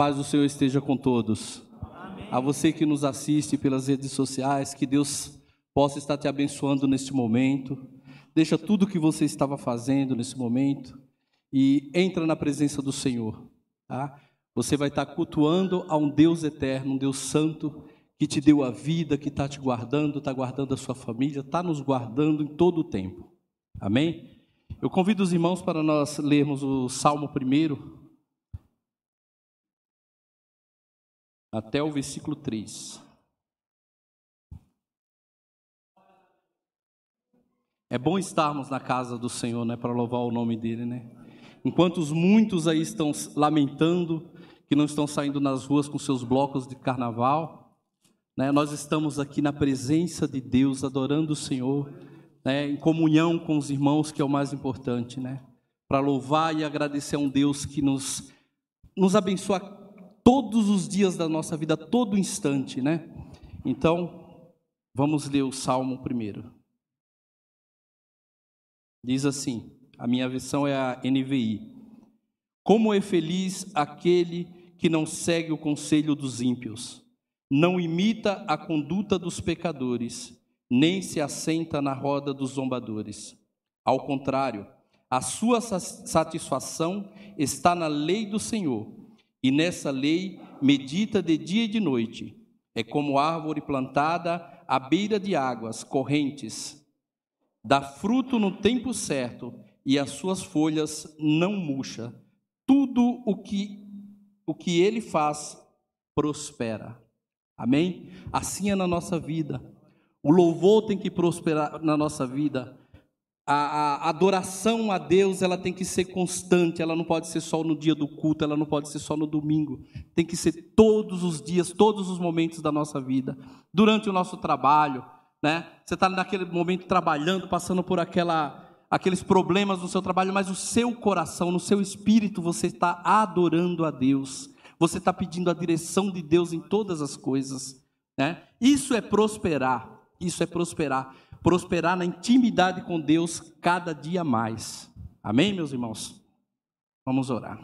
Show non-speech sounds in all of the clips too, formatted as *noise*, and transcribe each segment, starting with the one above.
paz do Senhor esteja com todos. A você que nos assiste pelas redes sociais, que Deus possa estar te abençoando neste momento. Deixa tudo o que você estava fazendo nesse momento e entra na presença do Senhor. Tá? Você vai estar cultuando a um Deus eterno, um Deus santo, que te deu a vida, que está te guardando, está guardando a sua família, está nos guardando em todo o tempo. Amém? Eu convido os irmãos para nós lermos o Salmo primeiro, até o versículo 3. É bom estarmos na casa do Senhor, né, para louvar o nome dele, né? Enquanto os muitos aí estão lamentando que não estão saindo nas ruas com seus blocos de carnaval, né? Nós estamos aqui na presença de Deus, adorando o Senhor, né, em comunhão com os irmãos, que é o mais importante, né? Para louvar e agradecer a um Deus que nos nos abençoa todos os dias da nossa vida, todo instante, né? Então, vamos ler o Salmo primeiro. Diz assim: a minha versão é a NVI. Como é feliz aquele que não segue o conselho dos ímpios, não imita a conduta dos pecadores, nem se assenta na roda dos zombadores. Ao contrário, a sua satisfação está na lei do Senhor, e nessa lei medita de dia e de noite. É como árvore plantada à beira de águas correntes dá fruto no tempo certo e as suas folhas não murcha. Tudo o que o que ele faz prospera. Amém? Assim é na nossa vida. O louvor tem que prosperar na nossa vida. A, adoração a Deus ela tem que ser constante, ela não pode ser só no dia do culto, ela não pode ser só no domingo, tem que ser todos os dias, todos os momentos da nossa vida, durante o nosso trabalho, né? Você está naquele momento trabalhando, passando por aquela, aqueles problemas no seu trabalho, mas o seu coração, no seu espírito, você está adorando a Deus. Você está pedindo a direção de Deus em todas as coisas, né? Isso é prosperar. Isso é prosperar. Prosperar na intimidade com Deus cada dia mais. Amém, meus irmãos? Vamos orar.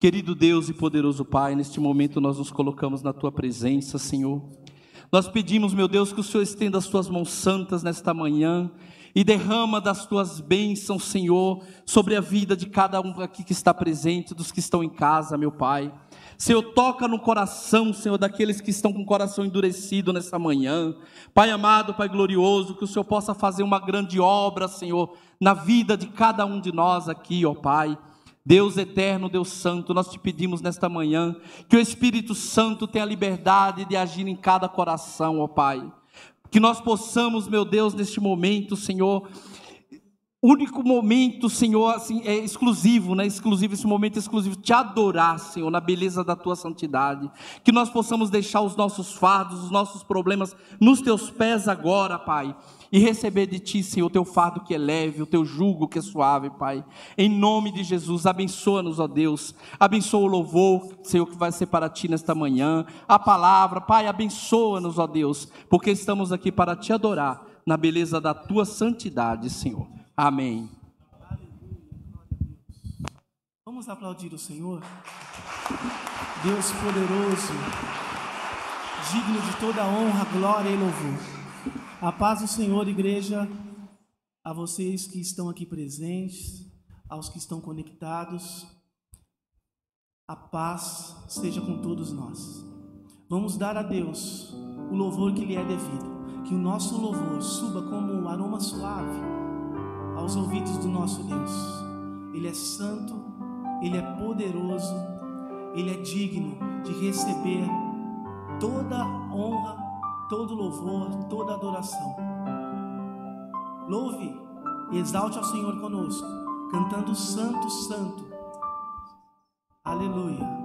Querido Deus e poderoso Pai, neste momento nós nos colocamos na tua presença, Senhor. Nós pedimos, meu Deus, que o Senhor estenda as tuas mãos santas nesta manhã e derrama das tuas bênçãos, Senhor, sobre a vida de cada um aqui que está presente, dos que estão em casa, meu Pai. Senhor, toca no coração, Senhor, daqueles que estão com o coração endurecido nessa manhã. Pai amado, Pai glorioso, que o Senhor possa fazer uma grande obra, Senhor, na vida de cada um de nós aqui, ó Pai. Deus eterno, Deus santo, nós te pedimos nesta manhã que o Espírito Santo tenha liberdade de agir em cada coração, ó Pai. Que nós possamos, meu Deus, neste momento, Senhor, único momento, Senhor, assim, é exclusivo, né? Exclusivo, esse momento exclusivo, te adorar, Senhor, na beleza da tua santidade. Que nós possamos deixar os nossos fardos, os nossos problemas nos teus pés agora, Pai e receber de Ti, Senhor, o Teu fardo que é leve, o Teu jugo que é suave, Pai. Em nome de Jesus, abençoa-nos, ó Deus. Abençoa o louvor, Senhor, que vai ser para Ti nesta manhã. A palavra, Pai, abençoa-nos, ó Deus, porque estamos aqui para Te adorar na beleza da Tua santidade, Senhor. Amém. Vamos aplaudir o Senhor. Deus poderoso, digno de toda honra, glória e louvor. A paz do Senhor, igreja, a vocês que estão aqui presentes, aos que estão conectados, a paz seja com todos nós. Vamos dar a Deus o louvor que lhe é devido, que o nosso louvor suba como um aroma suave aos ouvidos do nosso Deus. Ele é santo, ele é poderoso, ele é digno de receber toda honra todo louvor, toda adoração. Louve e exalte ao Senhor conosco, cantando Santo, Santo. Aleluia.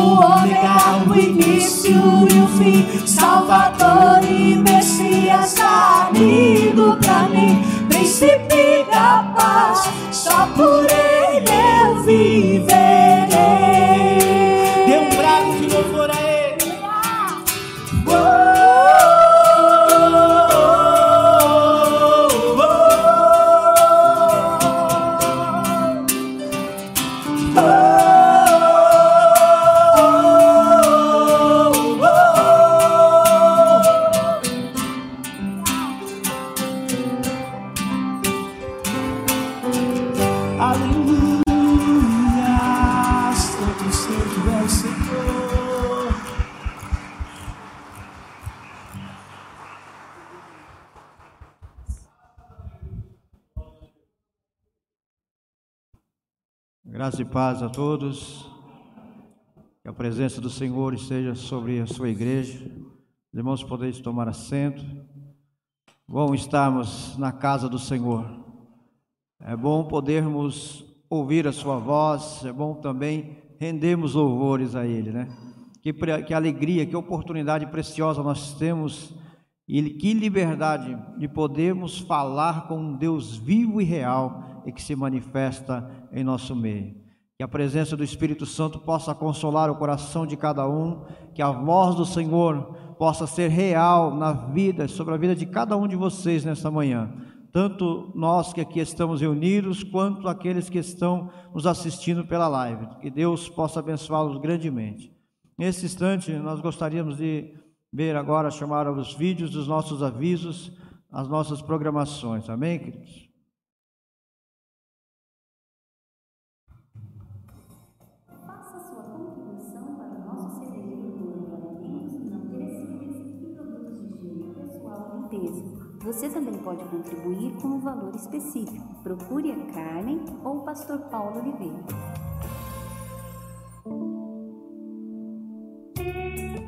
o ômega, o início e o fim, Salvador e Messias, amigo pra mim, princípio paz a todos. Que a presença do Senhor esteja sobre a sua igreja. Os irmãos podeis tomar assento. Bom estarmos na casa do Senhor. É bom podermos ouvir a sua voz, é bom também rendermos louvores a ele, né? Que, que alegria, que oportunidade preciosa nós temos e que liberdade de podermos falar com um Deus vivo e real e que se manifesta em nosso meio. Que a presença do Espírito Santo possa consolar o coração de cada um, que a voz do Senhor possa ser real na vida, sobre a vida de cada um de vocês nesta manhã. Tanto nós que aqui estamos reunidos, quanto aqueles que estão nos assistindo pela live. Que Deus possa abençoá-los grandemente. Nesse instante, nós gostaríamos de ver agora, chamar os vídeos dos nossos avisos, as nossas programações. Amém, queridos? Você também pode contribuir com um valor específico. Procure a Carmen ou o pastor Paulo Oliveira.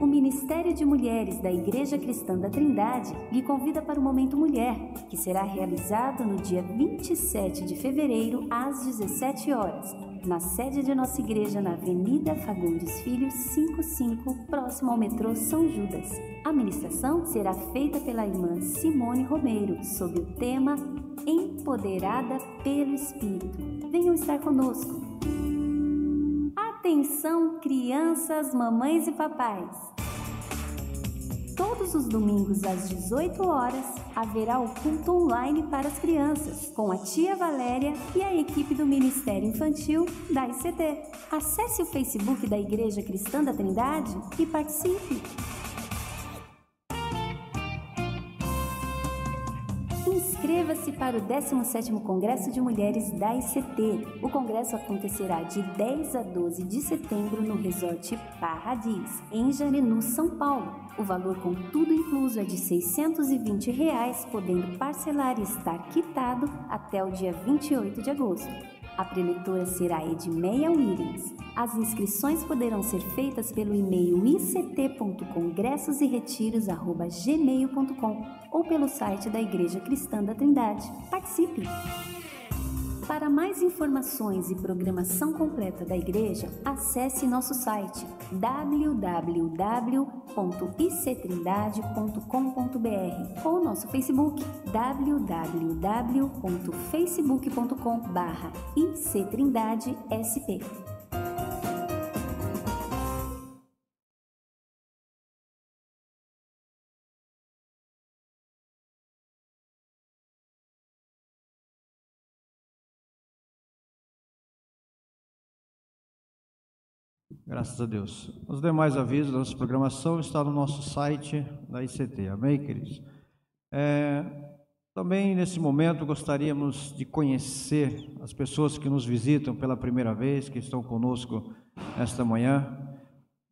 O Ministério de Mulheres da Igreja Cristã da Trindade lhe convida para o Momento Mulher, que será realizado no dia 27 de fevereiro, às 17 horas, na sede de nossa igreja na Avenida Fagundes Filho 55, próximo ao metrô São Judas. A ministração será feita pela irmã Simone Romeiro, sob o tema Empoderada pelo Espírito. Venham estar conosco. Atenção, crianças, mamães e papais! Todos os domingos às 18 horas haverá o culto online para as crianças, com a tia Valéria e a equipe do Ministério Infantil da ICT. Acesse o Facebook da Igreja Cristã da Trindade e participe. Inscreva-se para o 17º Congresso de Mulheres da ICT. O congresso acontecerá de 10 a 12 de setembro no Resort Paradis, em Jarinu, São Paulo. O valor com tudo incluso é de 620 reais, podendo parcelar e estar quitado até o dia 28 de agosto. A preletora será Edmeia Williams. As inscrições poderão ser feitas pelo e-mail ict.congressoseretiros@gmail.com ou pelo site da Igreja Cristã da Trindade. Participe! Para mais informações e programação completa da igreja, acesse nosso site www.ictrindade.com.br ou nosso Facebook www.facebook.com/ictrindadesp. Graças a Deus. Os demais avisos da nossa programação estão no nosso site da ICT. Amém, queridos? É, também nesse momento gostaríamos de conhecer as pessoas que nos visitam pela primeira vez, que estão conosco esta manhã.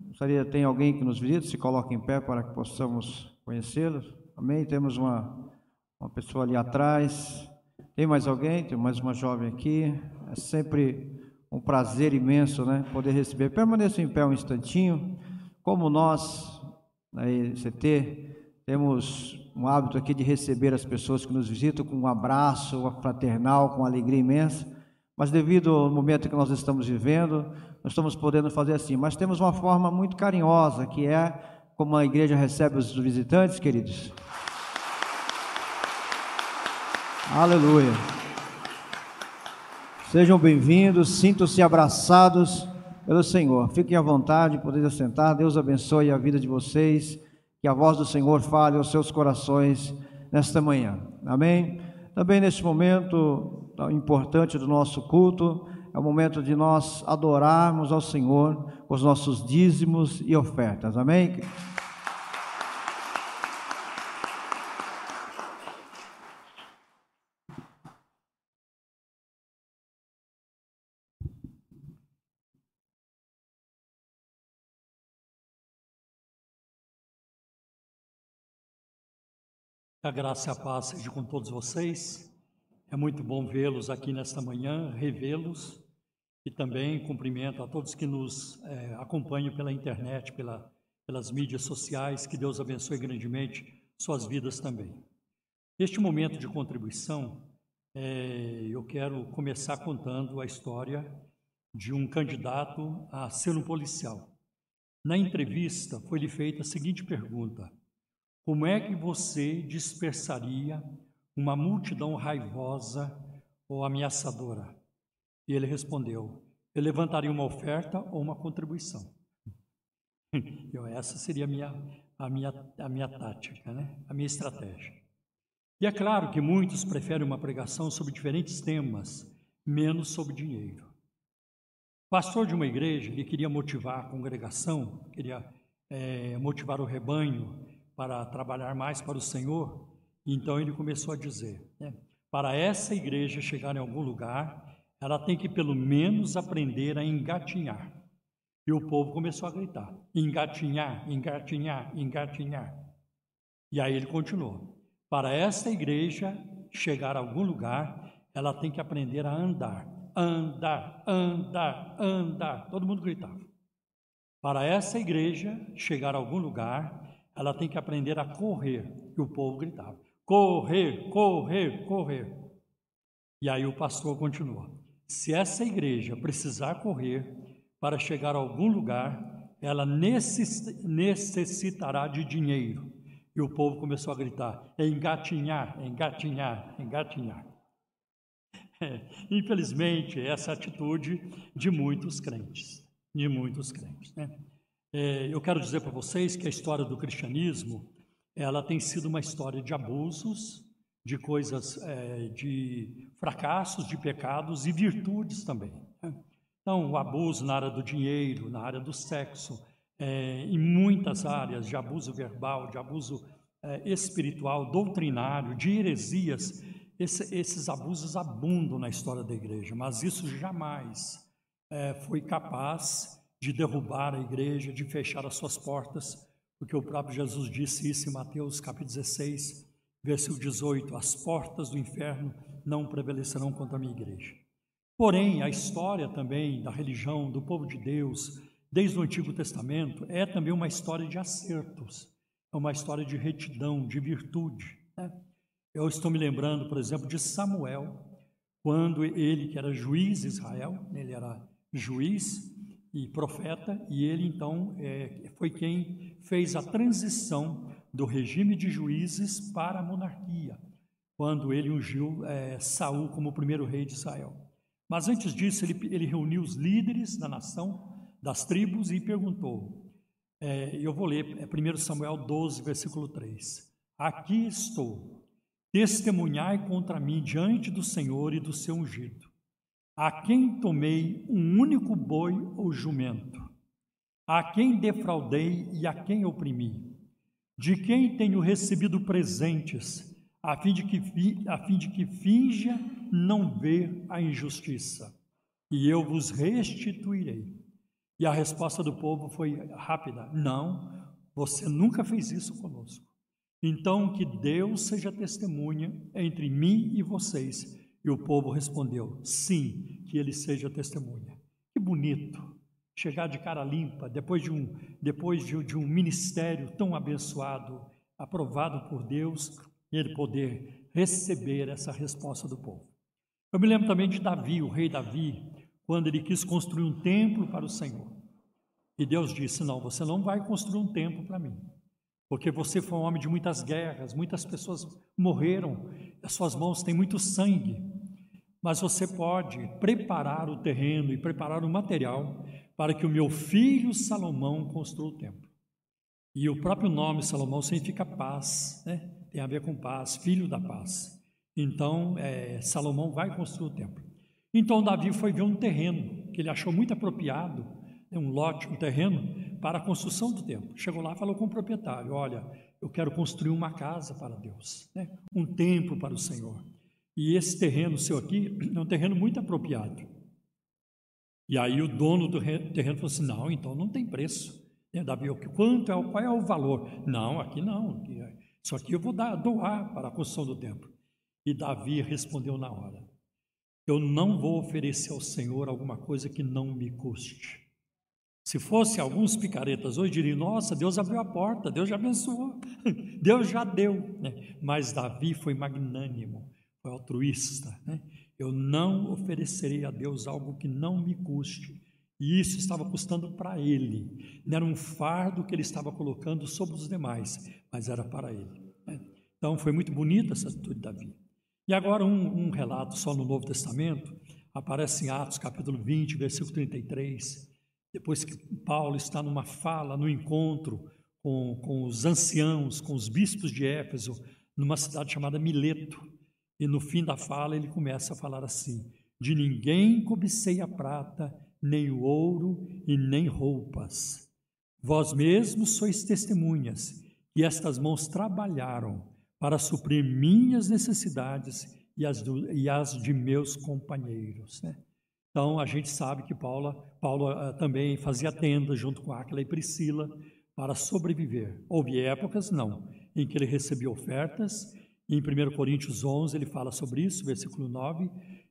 Gostaria, tem alguém que nos visita? Se coloque em pé para que possamos conhecê-los. Amém? Temos uma, uma pessoa ali atrás. Tem mais alguém? Tem mais uma jovem aqui. É sempre um prazer imenso, né? Poder receber. Permaneça em pé um instantinho. Como nós, na ICT, temos um hábito aqui de receber as pessoas que nos visitam com um abraço fraternal, com alegria imensa. Mas devido ao momento que nós estamos vivendo, nós estamos podendo fazer assim. Mas temos uma forma muito carinhosa, que é como a igreja recebe os visitantes, queridos. Aleluia. Sejam bem-vindos, sintam-se abraçados pelo Senhor. Fiquem à vontade, podem assentar. Deus abençoe a vida de vocês. Que a voz do Senhor fale aos seus corações nesta manhã. Amém? Também neste momento importante do nosso culto, é o momento de nós adorarmos ao Senhor com os nossos dízimos e ofertas. Amém? A graça e a paz seja com todos vocês. É muito bom vê-los aqui nesta manhã, revê-los e também cumprimento a todos que nos é, acompanham pela internet, pela, pelas mídias sociais. Que Deus abençoe grandemente suas vidas também. Neste momento de contribuição, é, eu quero começar contando a história de um candidato a ser um policial. Na entrevista, foi-lhe feita a seguinte pergunta como é que você dispersaria uma multidão raivosa ou ameaçadora? E ele respondeu: Eu levantaria uma oferta ou uma contribuição. *laughs* Eu, essa seria a minha, a, minha, a minha tática, né? a minha estratégia. E é claro que muitos preferem uma pregação sobre diferentes temas, menos sobre dinheiro. Pastor de uma igreja, ele queria motivar a congregação, queria é, motivar o rebanho para trabalhar mais para o Senhor, então ele começou a dizer: né, para essa igreja chegar em algum lugar, ela tem que pelo menos aprender a engatinhar. E o povo começou a gritar: engatinhar, engatinhar, engatinhar. E aí ele continuou: para esta igreja chegar a algum lugar, ela tem que aprender a andar, andar, andar, andar. Todo mundo gritava. Para essa igreja chegar a algum lugar, ela tem que aprender a correr. E o povo gritava: correr, correr, correr. E aí o pastor continua: se essa igreja precisar correr para chegar a algum lugar, ela necessitará de dinheiro. E o povo começou a gritar: engatinhar, engatinhar, engatinhar. *laughs* É, infelizmente, essa é a atitude de muitos crentes, de muitos crentes. Né? É, eu quero dizer para vocês que a história do cristianismo, ela tem sido uma história de abusos, de coisas, é, de fracassos, de pecados e virtudes também. Né? Então, o abuso na área do dinheiro, na área do sexo, é, em muitas áreas de abuso verbal, de abuso é, espiritual, doutrinário, de heresias, esse, esses abusos abundam na história da igreja, mas isso jamais é, foi capaz de derrubar a igreja, de fechar as suas portas, porque o próprio Jesus disse isso em Mateus capítulo 16, versículo 18: As portas do inferno não prevalecerão contra a minha igreja. Porém, a história também da religião, do povo de Deus, desde o Antigo Testamento, é também uma história de acertos, é uma história de retidão, de virtude. Né? Eu estou me lembrando, por exemplo, de Samuel, quando ele, que era juiz de Israel, ele era juiz e profeta, e ele então é, foi quem fez a transição do regime de juízes para a monarquia, quando ele ungiu é, Saul como primeiro rei de Israel. Mas antes disso, ele, ele reuniu os líderes da nação, das tribos, e perguntou: é, eu vou ler é 1 Samuel 12, versículo 3. Aqui estou, testemunhai contra mim diante do Senhor e do seu ungido a quem tomei um único boi ou jumento, a quem defraudei e a quem oprimi, de quem tenho recebido presentes, a fim de que, a fim de que finja não ver a injustiça, e eu vos restituirei. E a resposta do povo foi rápida: Não, você nunca fez isso conosco. Então, que Deus seja testemunha entre mim e vocês e o povo respondeu: Sim, que ele seja testemunha. Que bonito chegar de cara limpa depois de um, depois de, de um ministério tão abençoado, aprovado por Deus, e ele poder receber essa resposta do povo. Eu me lembro também de Davi, o rei Davi, quando ele quis construir um templo para o Senhor. E Deus disse: Não, você não vai construir um templo para mim, porque você foi um homem de muitas guerras, muitas pessoas morreram, as suas mãos têm muito sangue, mas você pode preparar o terreno e preparar o material para que o meu filho Salomão construa o templo. E o próprio nome Salomão significa paz, né? tem a ver com paz, filho da paz. Então, é, Salomão vai construir o templo. Então, Davi foi ver um terreno que ele achou muito apropriado, né, um lote, um terreno, para a construção do templo. Chegou lá falou com o proprietário: Olha, eu quero construir uma casa para Deus, né? um templo para o Senhor. E esse terreno seu aqui é um terreno muito apropriado. E aí o dono do terreno falou assim: não, então não tem preço. Né, Davi, quanto é, qual é o valor? Não, aqui não. Isso aqui eu vou dar, doar para a construção do templo. E Davi respondeu na hora: Eu não vou oferecer ao Senhor alguma coisa que não me custe. Se fosse alguns picaretas hoje diriam: Nossa, Deus abriu a porta, Deus já abençoou, *laughs* Deus já deu. Né? Mas Davi foi magnânimo foi altruísta. Né? Eu não oferecerei a Deus algo que não me custe. E isso estava custando para ele. Não era um fardo que ele estava colocando sobre os demais, mas era para ele. Né? Então foi muito bonita essa atitude de Davi. E agora um, um relato só no Novo Testamento, aparece em Atos capítulo 20, versículo 33, depois que Paulo está numa fala, no encontro com, com os anciãos, com os bispos de Éfeso, numa cidade chamada Mileto. E no fim da fala ele começa a falar assim: De ninguém cobicei a prata, nem o ouro e nem roupas. Vós mesmos sois testemunhas que estas mãos trabalharam para suprir minhas necessidades e as, do, e as de meus companheiros. Né? Então a gente sabe que Paulo, Paulo uh, também fazia tenda junto com Aquila e Priscila para sobreviver. Houve épocas, não, em que ele recebia ofertas. Em 1 Coríntios 11 ele fala sobre isso, versículo 9.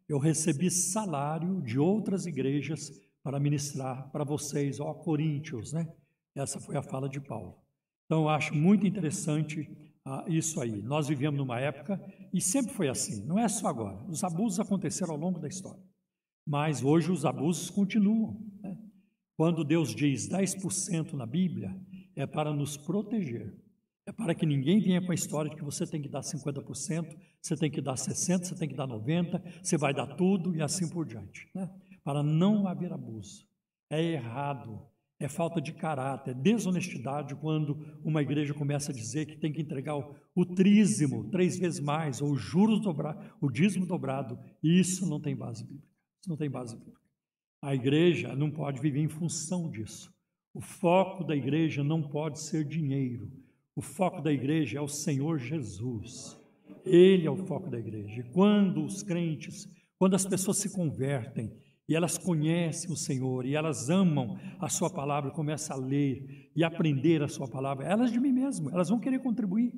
Eu recebi salário de outras igrejas para ministrar para vocês, ó Coríntios, né? Essa foi a fala de Paulo. Então eu acho muito interessante ah, isso aí. Nós vivemos numa época, e sempre foi assim, não é só agora. Os abusos aconteceram ao longo da história. Mas hoje os abusos continuam. Né? Quando Deus diz 10% na Bíblia, é para nos proteger. É para que ninguém venha com a história de que você tem que dar 50%, você tem que dar 60%, você tem que dar 90%, você vai dar tudo e assim por diante. Né? Para não haver abuso. É errado é falta de caráter, é desonestidade quando uma igreja começa a dizer que tem que entregar o, o trízimo três vezes mais, ou juros dobrado, o dízimo dobrado. Isso não tem base bíblica. Isso não tem base bíblica. A igreja não pode viver em função disso. O foco da igreja não pode ser dinheiro. O foco da igreja é o Senhor Jesus. Ele é o foco da igreja. E quando os crentes, quando as pessoas se convertem, e elas conhecem o Senhor, e elas amam a Sua palavra, começam a ler e aprender a Sua palavra, elas de mim mesmo, elas vão querer contribuir.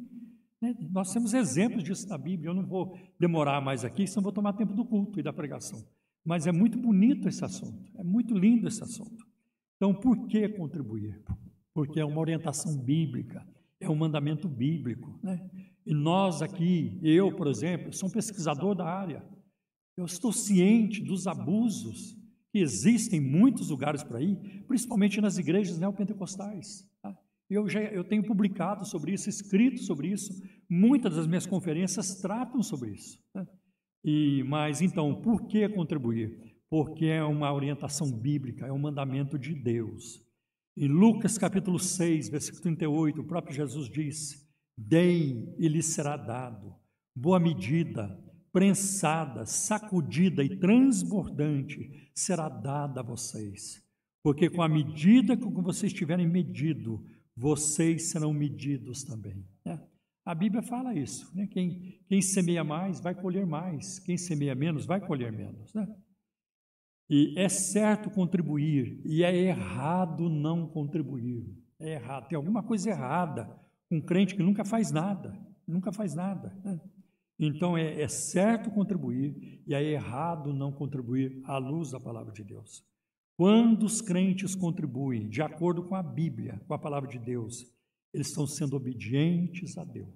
Né? Nós temos exemplos disso na Bíblia, eu não vou demorar mais aqui, senão vou tomar tempo do culto e da pregação. Mas é muito bonito esse assunto, é muito lindo esse assunto. Então, por que contribuir? Porque é uma orientação bíblica, é um mandamento bíblico. Né? E nós aqui, eu, por exemplo, sou um pesquisador da área. Eu estou ciente dos abusos que existem em muitos lugares por aí, principalmente nas igrejas neopentecostais. Tá? Eu, já, eu tenho publicado sobre isso, escrito sobre isso, muitas das minhas conferências tratam sobre isso. Tá? E, mas então, por que contribuir? Porque é uma orientação bíblica, é um mandamento de Deus. Em Lucas capítulo 6, versículo 38, o próprio Jesus diz: Deem e lhes será dado, boa medida, prensada, sacudida e transbordante será dada a vocês. Porque com a medida com que vocês tiverem medido, vocês serão medidos também. Né? A Bíblia fala isso. Né? Quem, quem semeia mais vai colher mais, quem semeia menos vai colher menos. Né? E é certo contribuir, e é errado não contribuir. É errado. Tem alguma coisa errada com um crente que nunca faz nada, nunca faz nada. Né? Então é, é certo contribuir e é errado não contribuir à luz da palavra de Deus. Quando os crentes contribuem de acordo com a Bíblia, com a palavra de Deus, eles estão sendo obedientes a Deus.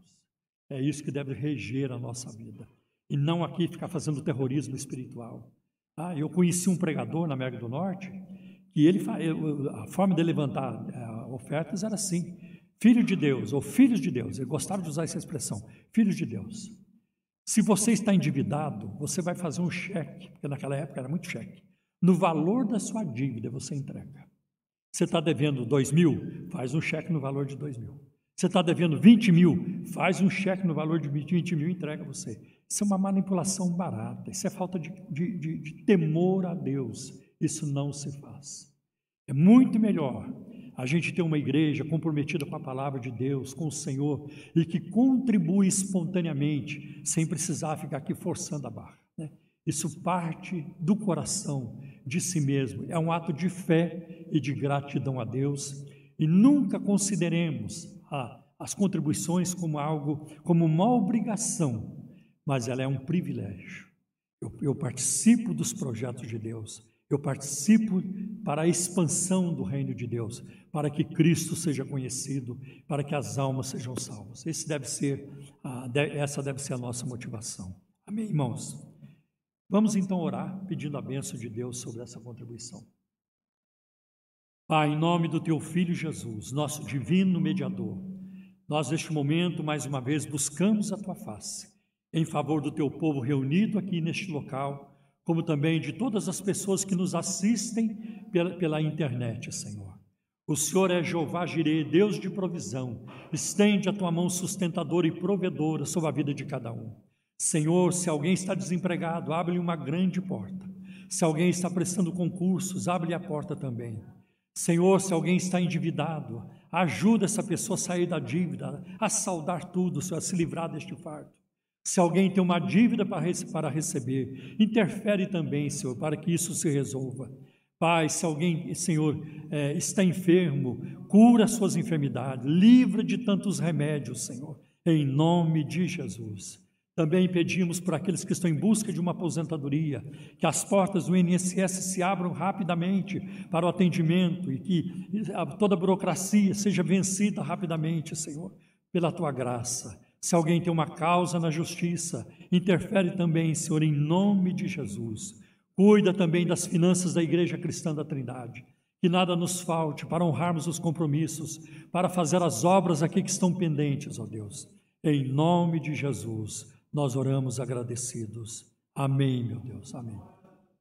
É isso que deve reger a nossa vida. E não aqui ficar fazendo terrorismo espiritual. Ah, eu conheci um pregador na América do Norte que ele a forma de levantar eh, ofertas era assim: filho de Deus ou filhos de Deus. Ele gostava de usar essa expressão, filhos de Deus. Se você está endividado, você vai fazer um cheque, porque naquela época era muito cheque. No valor da sua dívida você entrega. Você está devendo 2 mil? Faz um cheque no valor de 2 mil. Você está devendo 20 mil? Faz um cheque no valor de 20 mil e entrega você. Isso é uma manipulação barata, isso é falta de, de, de, de temor a Deus. Isso não se faz. É muito melhor a gente ter uma igreja comprometida com a palavra de Deus, com o Senhor, e que contribui espontaneamente, sem precisar ficar aqui forçando a barra. Né? Isso parte do coração, de si mesmo. É um ato de fé e de gratidão a Deus. E nunca consideremos a, as contribuições como algo, como uma obrigação, mas ela é um privilégio. Eu, eu participo dos projetos de Deus. Eu participo para a expansão do reino de Deus, para que Cristo seja conhecido, para que as almas sejam salvas. Deve ser, essa deve ser a nossa motivação. Amém, irmãos? Vamos então orar pedindo a bênção de Deus sobre essa contribuição. Pai, em nome do teu filho Jesus, nosso divino mediador, nós neste momento mais uma vez buscamos a tua face em favor do teu povo reunido aqui neste local, como também de todas as pessoas que nos assistem pela, pela internet, Senhor. O Senhor é Jeová Jireh, Deus de provisão. Estende a tua mão sustentadora e provedora sobre a vida de cada um. Senhor, se alguém está desempregado, abre-lhe uma grande porta. Se alguém está prestando concursos, abre-lhe a porta também. Senhor, se alguém está endividado, ajuda essa pessoa a sair da dívida, a saldar tudo, Senhor, a se livrar deste fardo. Se alguém tem uma dívida para receber, interfere também, Senhor, para que isso se resolva. Pai, se alguém, Senhor, é, está enfermo, cura suas enfermidades, livra de tantos remédios, Senhor, em nome de Jesus. Também pedimos por aqueles que estão em busca de uma aposentadoria, que as portas do INSS se abram rapidamente para o atendimento e que toda a burocracia seja vencida rapidamente, Senhor, pela tua graça. Se alguém tem uma causa na justiça, interfere também, Senhor, em nome de Jesus. Cuida também das finanças da Igreja Cristã da Trindade. Que nada nos falte para honrarmos os compromissos, para fazer as obras aqui que estão pendentes, ó Deus. Em nome de Jesus nós oramos agradecidos. Amém, meu Deus, amém.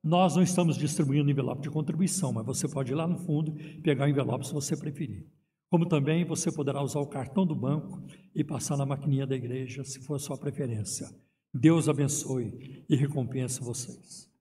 Nós não estamos distribuindo envelope de contribuição, mas você pode ir lá no fundo pegar o envelope se você preferir. Como também você poderá usar o cartão do banco e passar na maquininha da igreja, se for sua preferência. Deus abençoe e recompense vocês.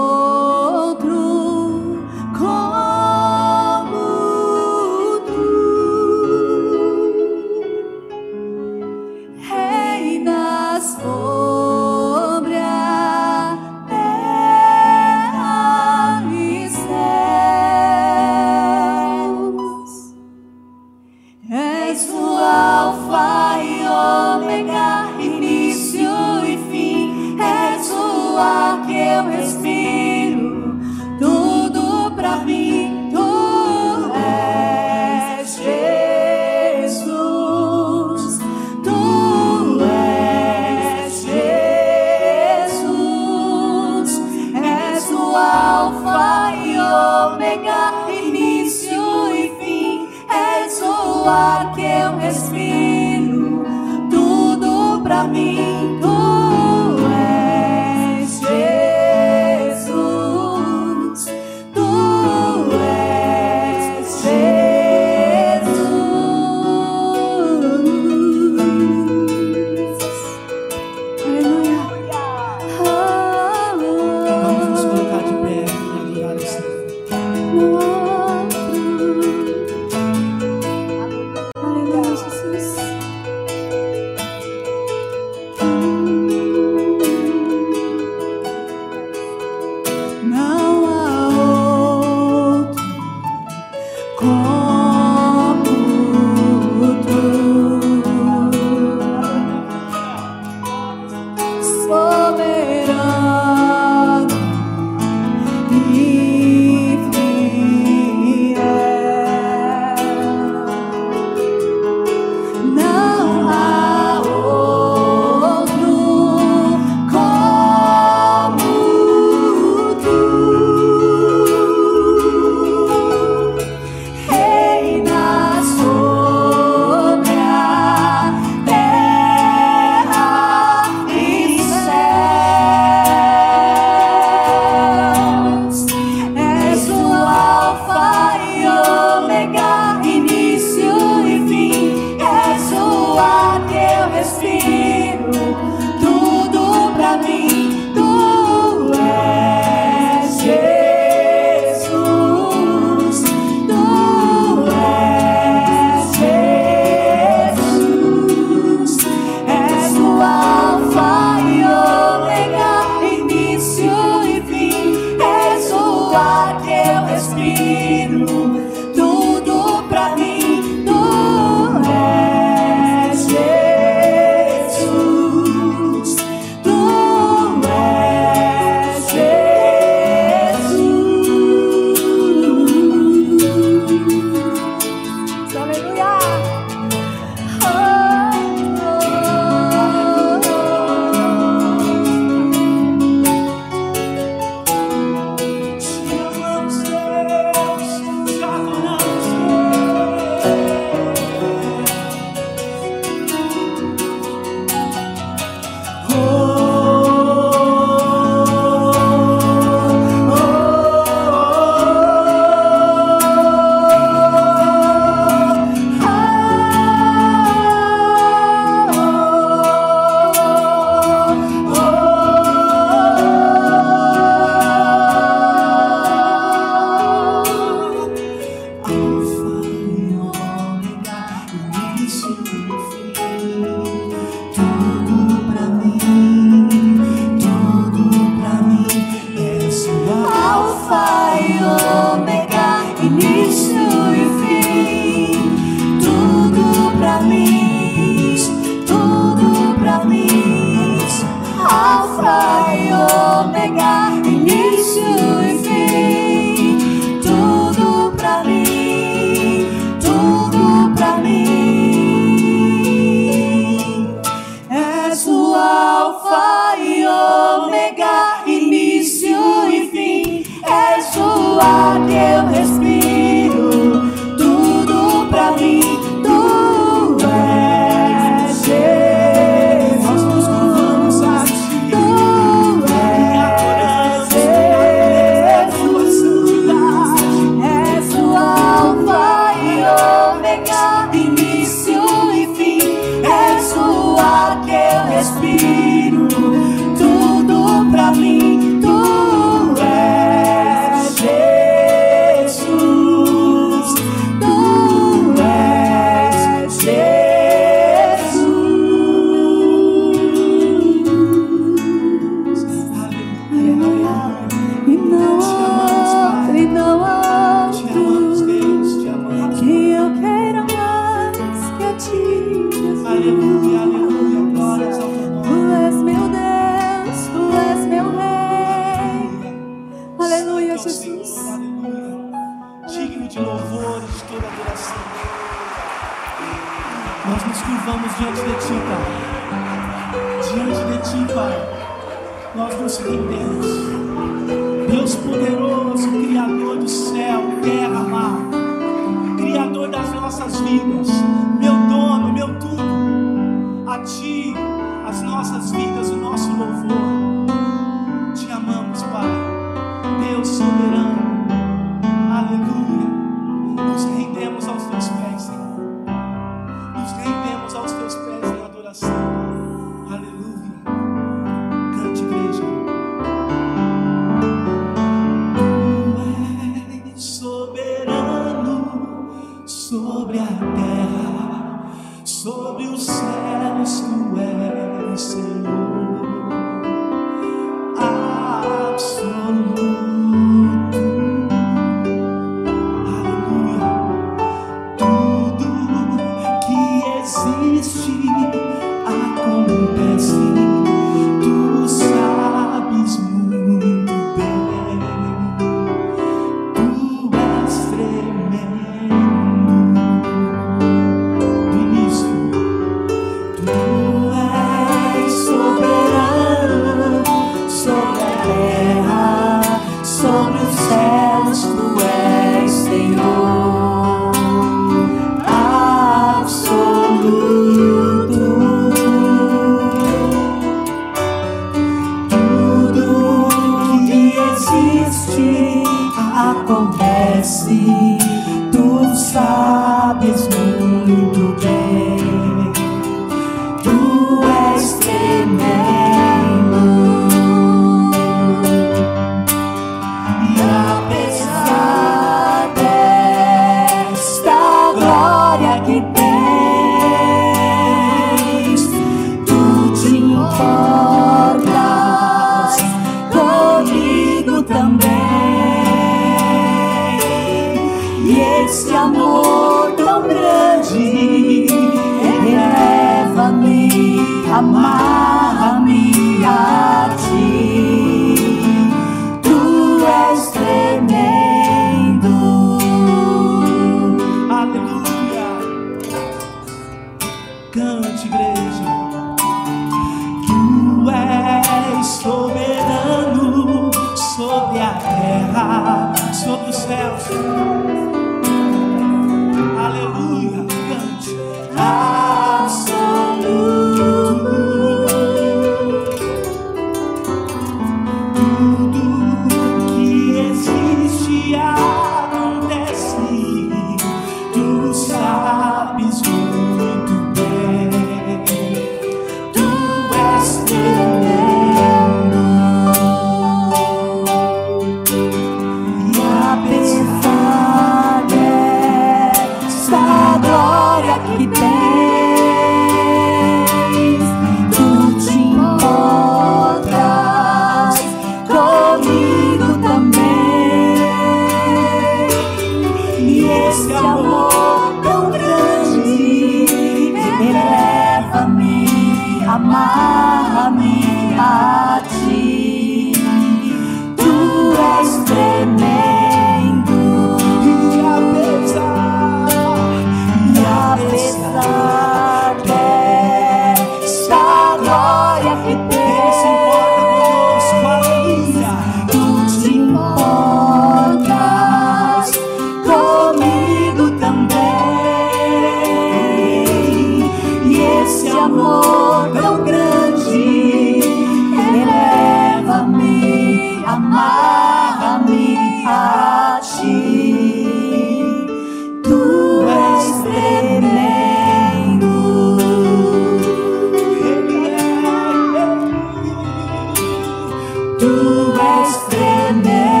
Tu és tremendo.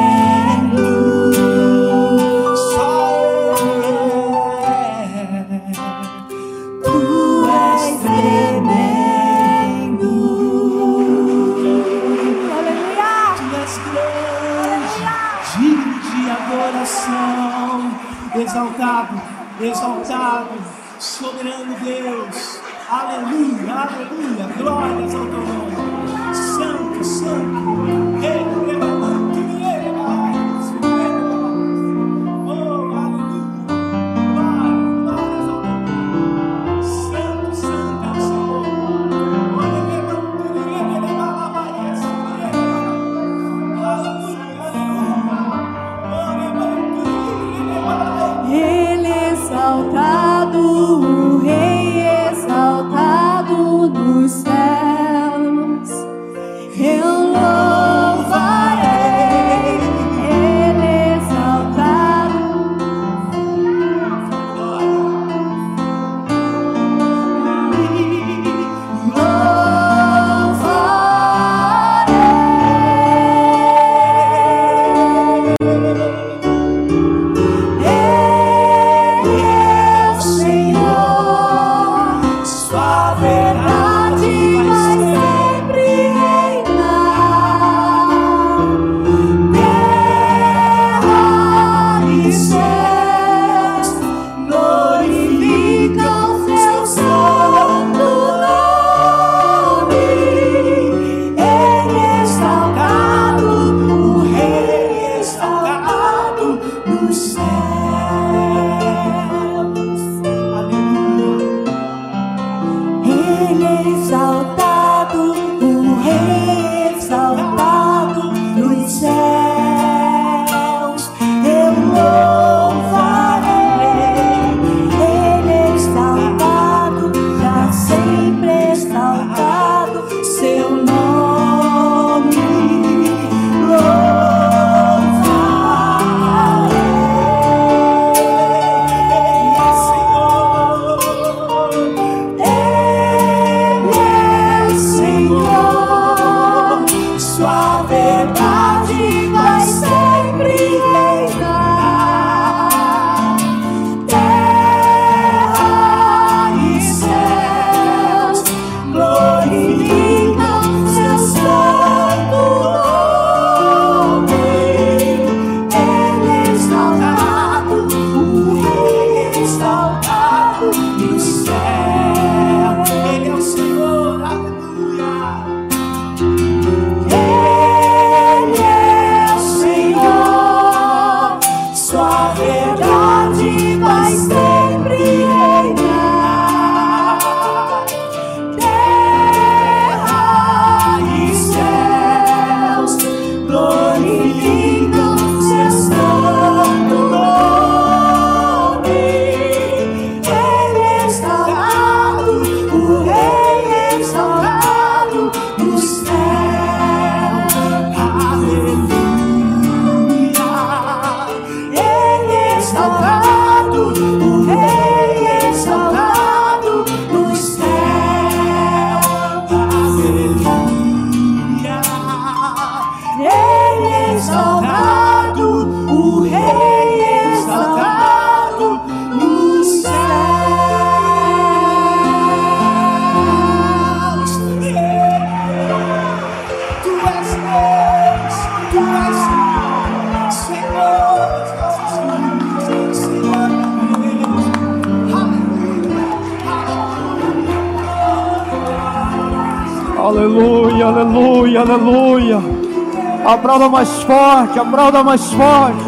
Aplauda mais forte, aplauda mais forte.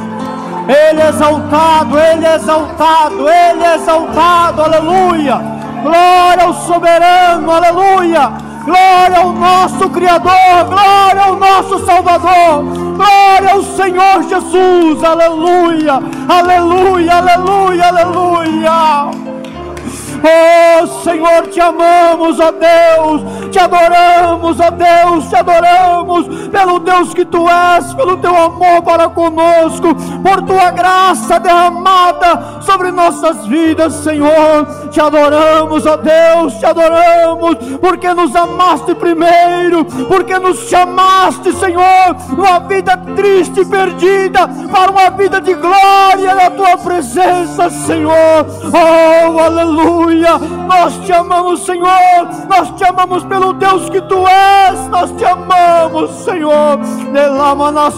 Ele é exaltado, Ele é exaltado, Ele é exaltado, aleluia. Glória ao soberano, aleluia. Glória ao nosso Criador, glória ao nosso Salvador, glória ao Senhor Jesus, aleluia, aleluia, aleluia, aleluia. Oh Senhor, te amamos, ó Deus, te adoramos, ó Deus, te adoramos, pelo Deus que tu és, pelo teu amor para conosco, por tua graça derramada sobre nossas vidas, Senhor. Te adoramos, ó Deus, te adoramos, porque nos amaste primeiro, porque nos chamaste, Senhor, uma vida triste e perdida, para uma vida de glória na tua presença, Senhor. Oh, aleluia. Nós te amamos, Senhor. Nós te amamos pelo Deus que tu és. Nós te amamos, Senhor. Delama na.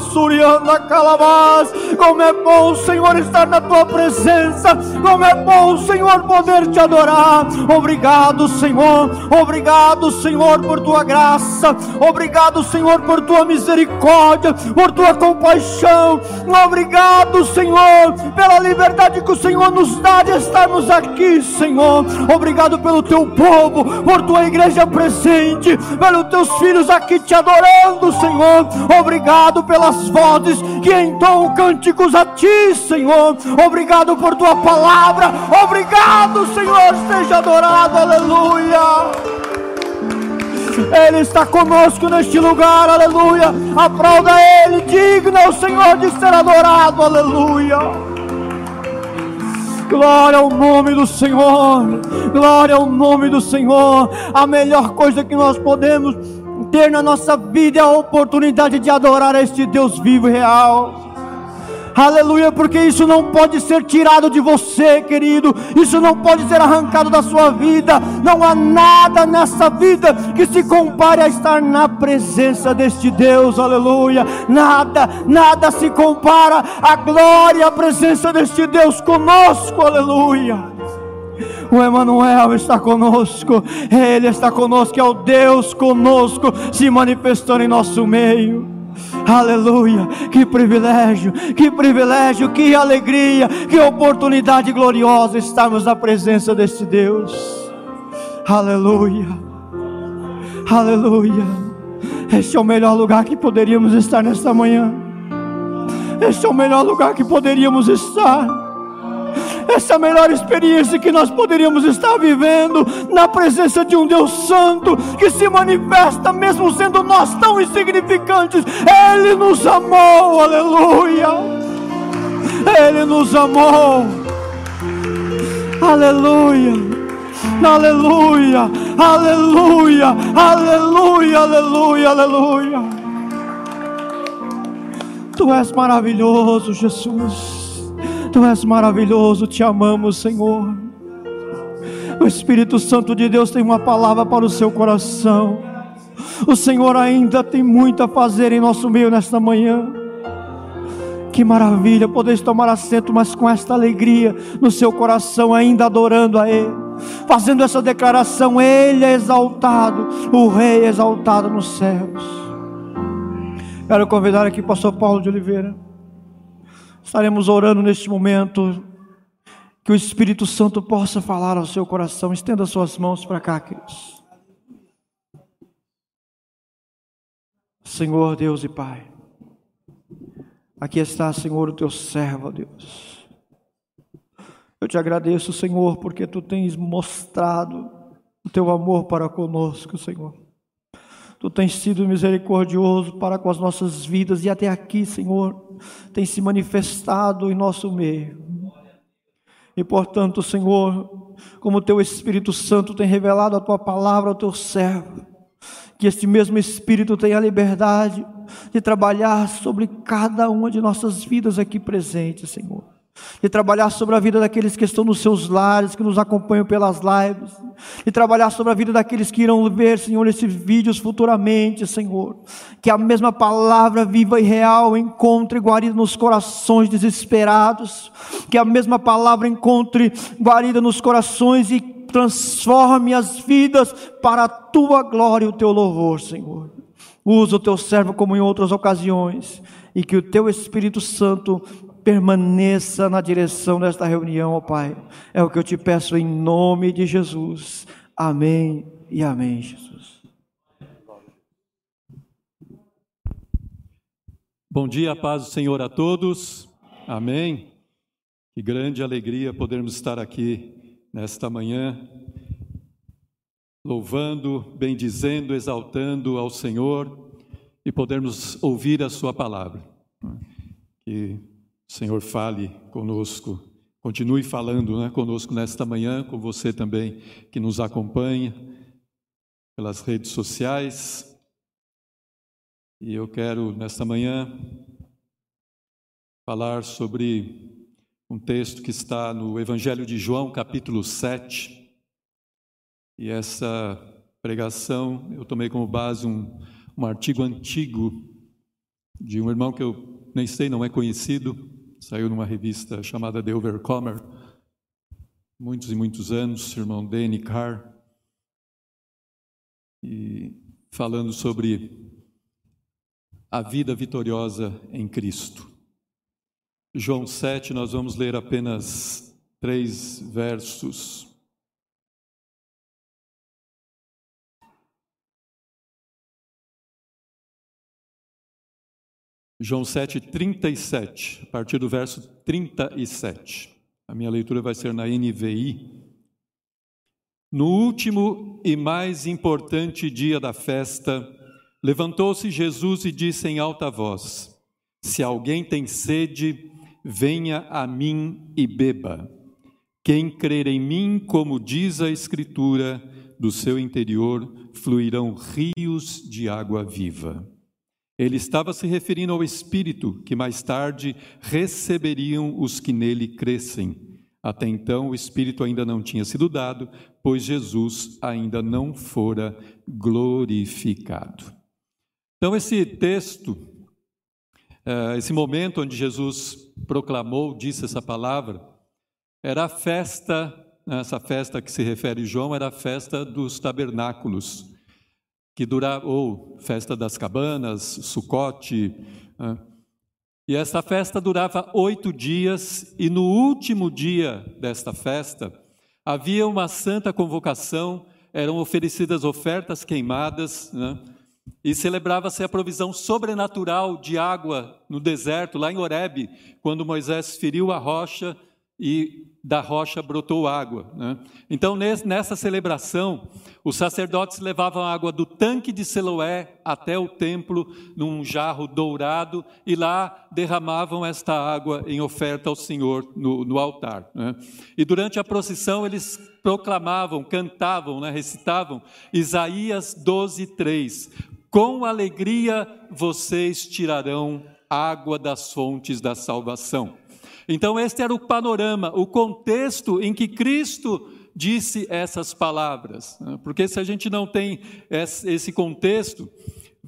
Como é bom, Senhor, estar na tua presença. Como é bom, Senhor, poder te adorar. Obrigado, Senhor. Obrigado, Senhor, por tua graça. Obrigado, Senhor, por tua misericórdia, por tua compaixão. Obrigado, Senhor, pela liberdade que o Senhor nos dá de estarmos aqui, Senhor. Obrigado pelo teu povo, por tua igreja presente, pelos teus filhos aqui te adorando, Senhor. Obrigado pelas vozes que entoam cânticos a ti, Senhor. Obrigado por tua palavra. Obrigado, Senhor. Seja adorado, aleluia. Ele está conosco neste lugar, aleluia. Aplauda Ele, digno é o Senhor de ser adorado, aleluia. Glória ao nome do Senhor, glória ao nome do Senhor. A melhor coisa que nós podemos ter na nossa vida é a oportunidade de adorar a este Deus vivo e real. Aleluia, porque isso não pode ser tirado de você, querido. Isso não pode ser arrancado da sua vida. Não há nada nessa vida que se compare a estar na presença deste Deus. Aleluia. Nada, nada se compara à glória, à presença deste Deus conosco. Aleluia. O Emanuel está conosco, Ele está conosco, é o Deus conosco, se manifestando em nosso meio. Aleluia, que privilégio, que privilégio, que alegria, que oportunidade gloriosa estarmos na presença deste Deus. Aleluia, aleluia. Este é o melhor lugar que poderíamos estar nesta manhã. Este é o melhor lugar que poderíamos estar. Essa melhor experiência que nós poderíamos estar vivendo na presença de um Deus Santo que se manifesta, mesmo sendo nós tão insignificantes. Ele nos amou, aleluia. Ele nos amou, aleluia. Aleluia, aleluia, aleluia, aleluia, aleluia. Tu és maravilhoso, Jesus. Tu és maravilhoso, te amamos, Senhor. O Espírito Santo de Deus tem uma palavra para o seu coração. O Senhor ainda tem muito a fazer em nosso meio nesta manhã. Que maravilha poder tomar assento, mas com esta alegria no seu coração, ainda adorando a Ele, fazendo essa declaração: Ele é exaltado, o Rei é exaltado nos céus. Quero convidar aqui o pastor Paulo de Oliveira. Estaremos orando neste momento. Que o Espírito Santo possa falar ao seu coração. Estenda suas mãos para cá, queridos. Senhor Deus e Pai, aqui está, Senhor, o teu servo, Deus. Eu te agradeço, Senhor, porque tu tens mostrado o teu amor para conosco, Senhor. Tu tens sido misericordioso para com as nossas vidas e até aqui, Senhor, tem se manifestado em nosso meio. E portanto, Senhor, como teu Espírito Santo tem revelado a tua palavra ao teu servo, que este mesmo Espírito tenha a liberdade de trabalhar sobre cada uma de nossas vidas aqui presentes, Senhor. De trabalhar sobre a vida daqueles que estão nos seus lares, que nos acompanham pelas lives, de trabalhar sobre a vida daqueles que irão ver, Senhor, esses vídeos futuramente, Senhor. Que a mesma palavra viva e real encontre guarida nos corações desesperados, que a mesma palavra encontre guarida nos corações e transforme as vidas para a tua glória e o teu louvor, Senhor. Usa o teu servo como em outras ocasiões e que o teu Espírito Santo permaneça na direção desta reunião, ó Pai. É o que eu te peço em nome de Jesus. Amém e amém, Jesus. Bom dia, paz do Senhor a todos. Amém. Que grande alegria podermos estar aqui nesta manhã, louvando, bendizendo, exaltando ao Senhor e podermos ouvir a Sua palavra. Que Senhor fale conosco, continue falando né, conosco nesta manhã, com você também que nos acompanha pelas redes sociais. E eu quero, nesta manhã, falar sobre um texto que está no Evangelho de João, capítulo 7. E essa pregação eu tomei como base um, um artigo antigo de um irmão que eu nem sei, não é conhecido, saiu numa revista chamada The Overcomer, muitos e muitos anos, irmão Danny Carr, e falando sobre a vida vitoriosa em Cristo. João 7, nós vamos ler apenas três versos. João 7, 37, a partir do verso 37. A minha leitura vai ser na NVI. No último e mais importante dia da festa, levantou-se Jesus e disse em alta voz: Se alguém tem sede, venha a mim e beba. Quem crer em mim, como diz a Escritura, do seu interior fluirão rios de água viva. Ele estava se referindo ao Espírito que mais tarde receberiam os que nele crescem. Até então, o Espírito ainda não tinha sido dado, pois Jesus ainda não fora glorificado. Então, esse texto, eh, esse momento onde Jesus proclamou, disse essa palavra, era a festa, essa festa que se refere João, era a festa dos tabernáculos que durava, ou festa das cabanas, Sucote. Né? E essa festa durava oito dias, e no último dia desta festa havia uma santa convocação, eram oferecidas ofertas queimadas, né? e celebrava-se a provisão sobrenatural de água no deserto, lá em Horebe, quando Moisés feriu a rocha e da rocha brotou água. Né? Então, nessa celebração, os sacerdotes levavam água do tanque de Siloé até o templo num jarro dourado e lá derramavam esta água em oferta ao Senhor no, no altar. Né? E durante a procissão eles proclamavam, cantavam, né? recitavam Isaías 12, 3. Com alegria vocês tirarão água das fontes da salvação. Então, este era o panorama, o contexto em que Cristo disse essas palavras. Né? Porque se a gente não tem esse contexto,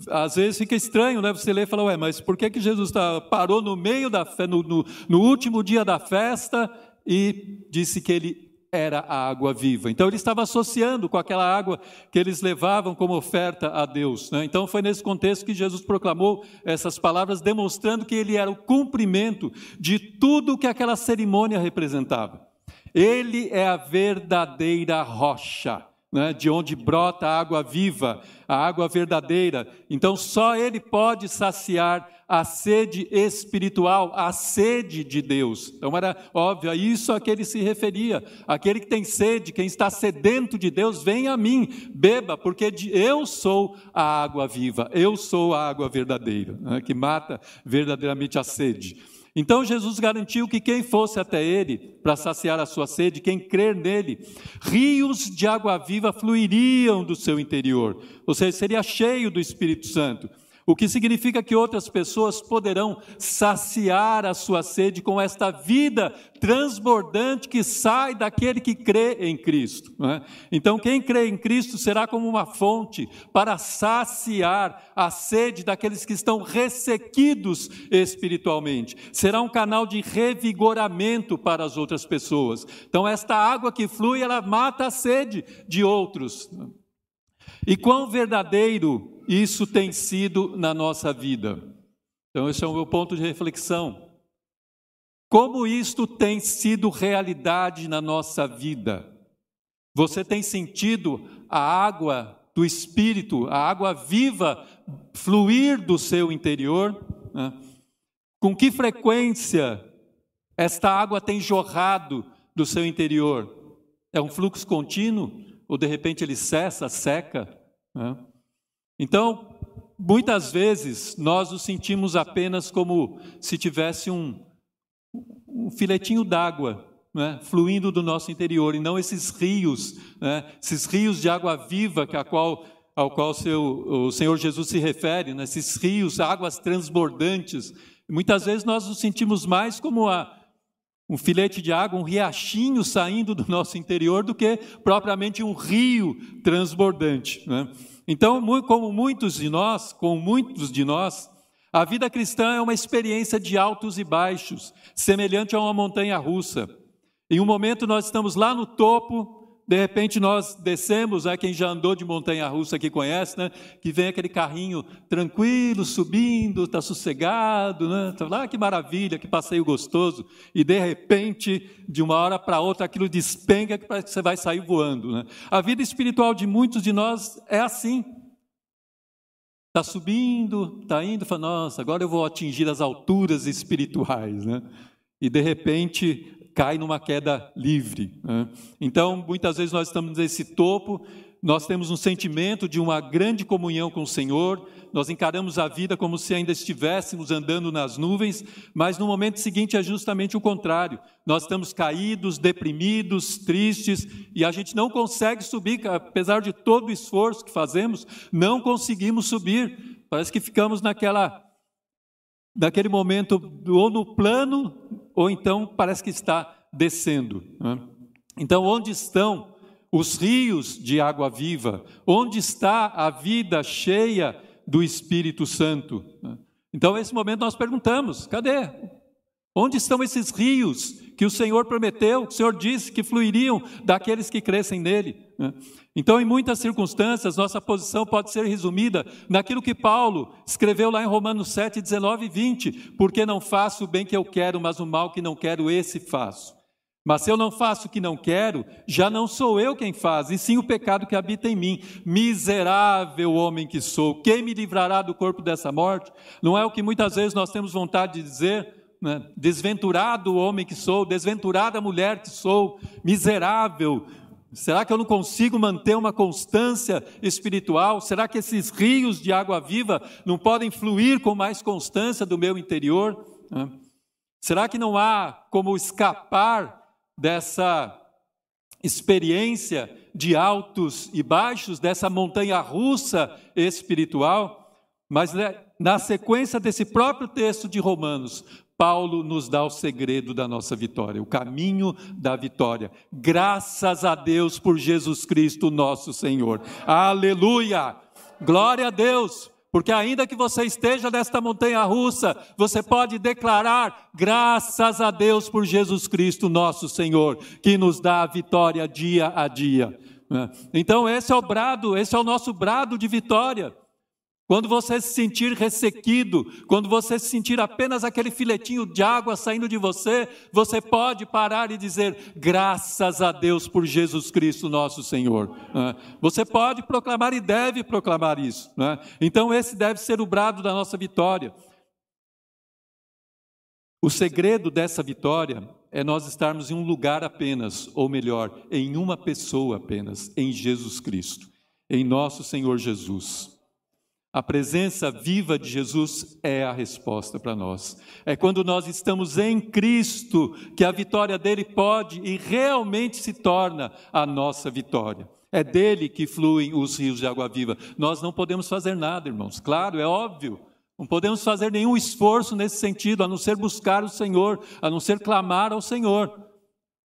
às vezes fica estranho, né? Você lê e fala, ué, mas por que, que Jesus tá, parou no meio da festa, no, no, no último dia da festa e disse que ele era a água viva. Então ele estava associando com aquela água que eles levavam como oferta a Deus. Né? Então foi nesse contexto que Jesus proclamou essas palavras, demonstrando que ele era o cumprimento de tudo que aquela cerimônia representava. Ele é a verdadeira rocha. Né, de onde brota a água viva, a água verdadeira. Então, só Ele pode saciar a sede espiritual, a sede de Deus. Então era óbvio, isso a que ele se referia. Aquele que tem sede, quem está sedento de Deus, vem a mim, beba, porque eu sou a água viva, eu sou a água verdadeira, né, que mata verdadeiramente a sede. Então Jesus garantiu que quem fosse até ele para saciar a sua sede, quem crer nele, rios de água viva fluiriam do seu interior, ou seja, seria cheio do Espírito Santo. O que significa que outras pessoas poderão saciar a sua sede com esta vida transbordante que sai daquele que crê em Cristo. É? Então, quem crê em Cristo será como uma fonte para saciar a sede daqueles que estão ressequidos espiritualmente. Será um canal de revigoramento para as outras pessoas. Então, esta água que flui, ela mata a sede de outros. E quão verdadeiro isso tem sido na nossa vida. Então, esse é o meu ponto de reflexão. Como isto tem sido realidade na nossa vida? Você tem sentido a água do Espírito, a água viva fluir do seu interior? Né? Com que frequência esta água tem jorrado do seu interior? É um fluxo contínuo? Ou de repente ele cessa, seca? Né? Então, muitas vezes nós nos sentimos apenas como se tivesse um, um filetinho d'água né, fluindo do nosso interior, e não esses rios, né, esses rios de água viva que a qual, ao qual seu, o Senhor Jesus se refere, né, esses rios, águas transbordantes. Muitas vezes nós nos sentimos mais como a, um filete de água, um riachinho saindo do nosso interior, do que propriamente um rio transbordante. Né? Então, como muitos de nós, com muitos de nós, a vida cristã é uma experiência de altos e baixos, semelhante a uma montanha russa. Em um momento nós estamos lá no topo, de repente nós descemos, né, quem já andou de montanha russa aqui conhece, né, que vem aquele carrinho tranquilo, subindo, está sossegado, né, tá lá, que maravilha, que passeio gostoso, e de repente, de uma hora para outra, aquilo despenga que parece que você vai sair voando. Né. A vida espiritual de muitos de nós é assim. Está subindo, está indo, fala, nossa, agora eu vou atingir as alturas espirituais, né? E de repente cai numa queda livre. Né? Então, muitas vezes nós estamos nesse topo, nós temos um sentimento de uma grande comunhão com o Senhor, nós encaramos a vida como se ainda estivéssemos andando nas nuvens, mas no momento seguinte é justamente o contrário. Nós estamos caídos, deprimidos, tristes, e a gente não consegue subir, apesar de todo o esforço que fazemos, não conseguimos subir. Parece que ficamos naquela naquele momento ou no plano ou então parece que está descendo. Né? Então, onde estão os rios de água viva? Onde está a vida cheia do Espírito Santo? Então, nesse momento, nós perguntamos: cadê? Onde estão esses rios que o Senhor prometeu, o Senhor disse que fluiriam daqueles que crescem nele? Então, em muitas circunstâncias, nossa posição pode ser resumida naquilo que Paulo escreveu lá em Romanos 7, 19 e 20: Porque não faço o bem que eu quero, mas o mal que não quero, esse faço. Mas se eu não faço o que não quero, já não sou eu quem faz, e sim o pecado que habita em mim. Miserável homem que sou, quem me livrará do corpo dessa morte? Não é o que muitas vezes nós temos vontade de dizer? Né? Desventurado homem que sou, desventurada mulher que sou, miserável. Será que eu não consigo manter uma constância espiritual? Será que esses rios de água viva não podem fluir com mais constância do meu interior? Será que não há como escapar dessa experiência de altos e baixos, dessa montanha russa espiritual, mas né, na sequência desse próprio texto de Romanos, Paulo nos dá o segredo da nossa vitória, o caminho da vitória. Graças a Deus por Jesus Cristo, nosso Senhor. Aleluia! Glória a Deus! Porque ainda que você esteja nesta montanha russa, você pode declarar graças a Deus por Jesus Cristo, nosso Senhor, que nos dá a vitória dia a dia. Né? Então, esse é o brado, esse é o nosso brado de vitória. Quando você se sentir ressequido, quando você sentir apenas aquele filetinho de água saindo de você, você pode parar e dizer: graças a Deus por Jesus Cristo, nosso Senhor. Né? Você pode proclamar e deve proclamar isso. Né? Então, esse deve ser o brado da nossa vitória. O segredo dessa vitória é nós estarmos em um lugar apenas, ou melhor, em uma pessoa apenas, em Jesus Cristo, em nosso Senhor Jesus. A presença viva de Jesus é a resposta para nós. É quando nós estamos em Cristo que a vitória dele pode e realmente se torna a nossa vitória. É dele que fluem os rios de água viva. Nós não podemos fazer nada, irmãos. Claro, é óbvio. Não podemos fazer nenhum esforço nesse sentido, a não ser buscar o Senhor, a não ser clamar ao Senhor.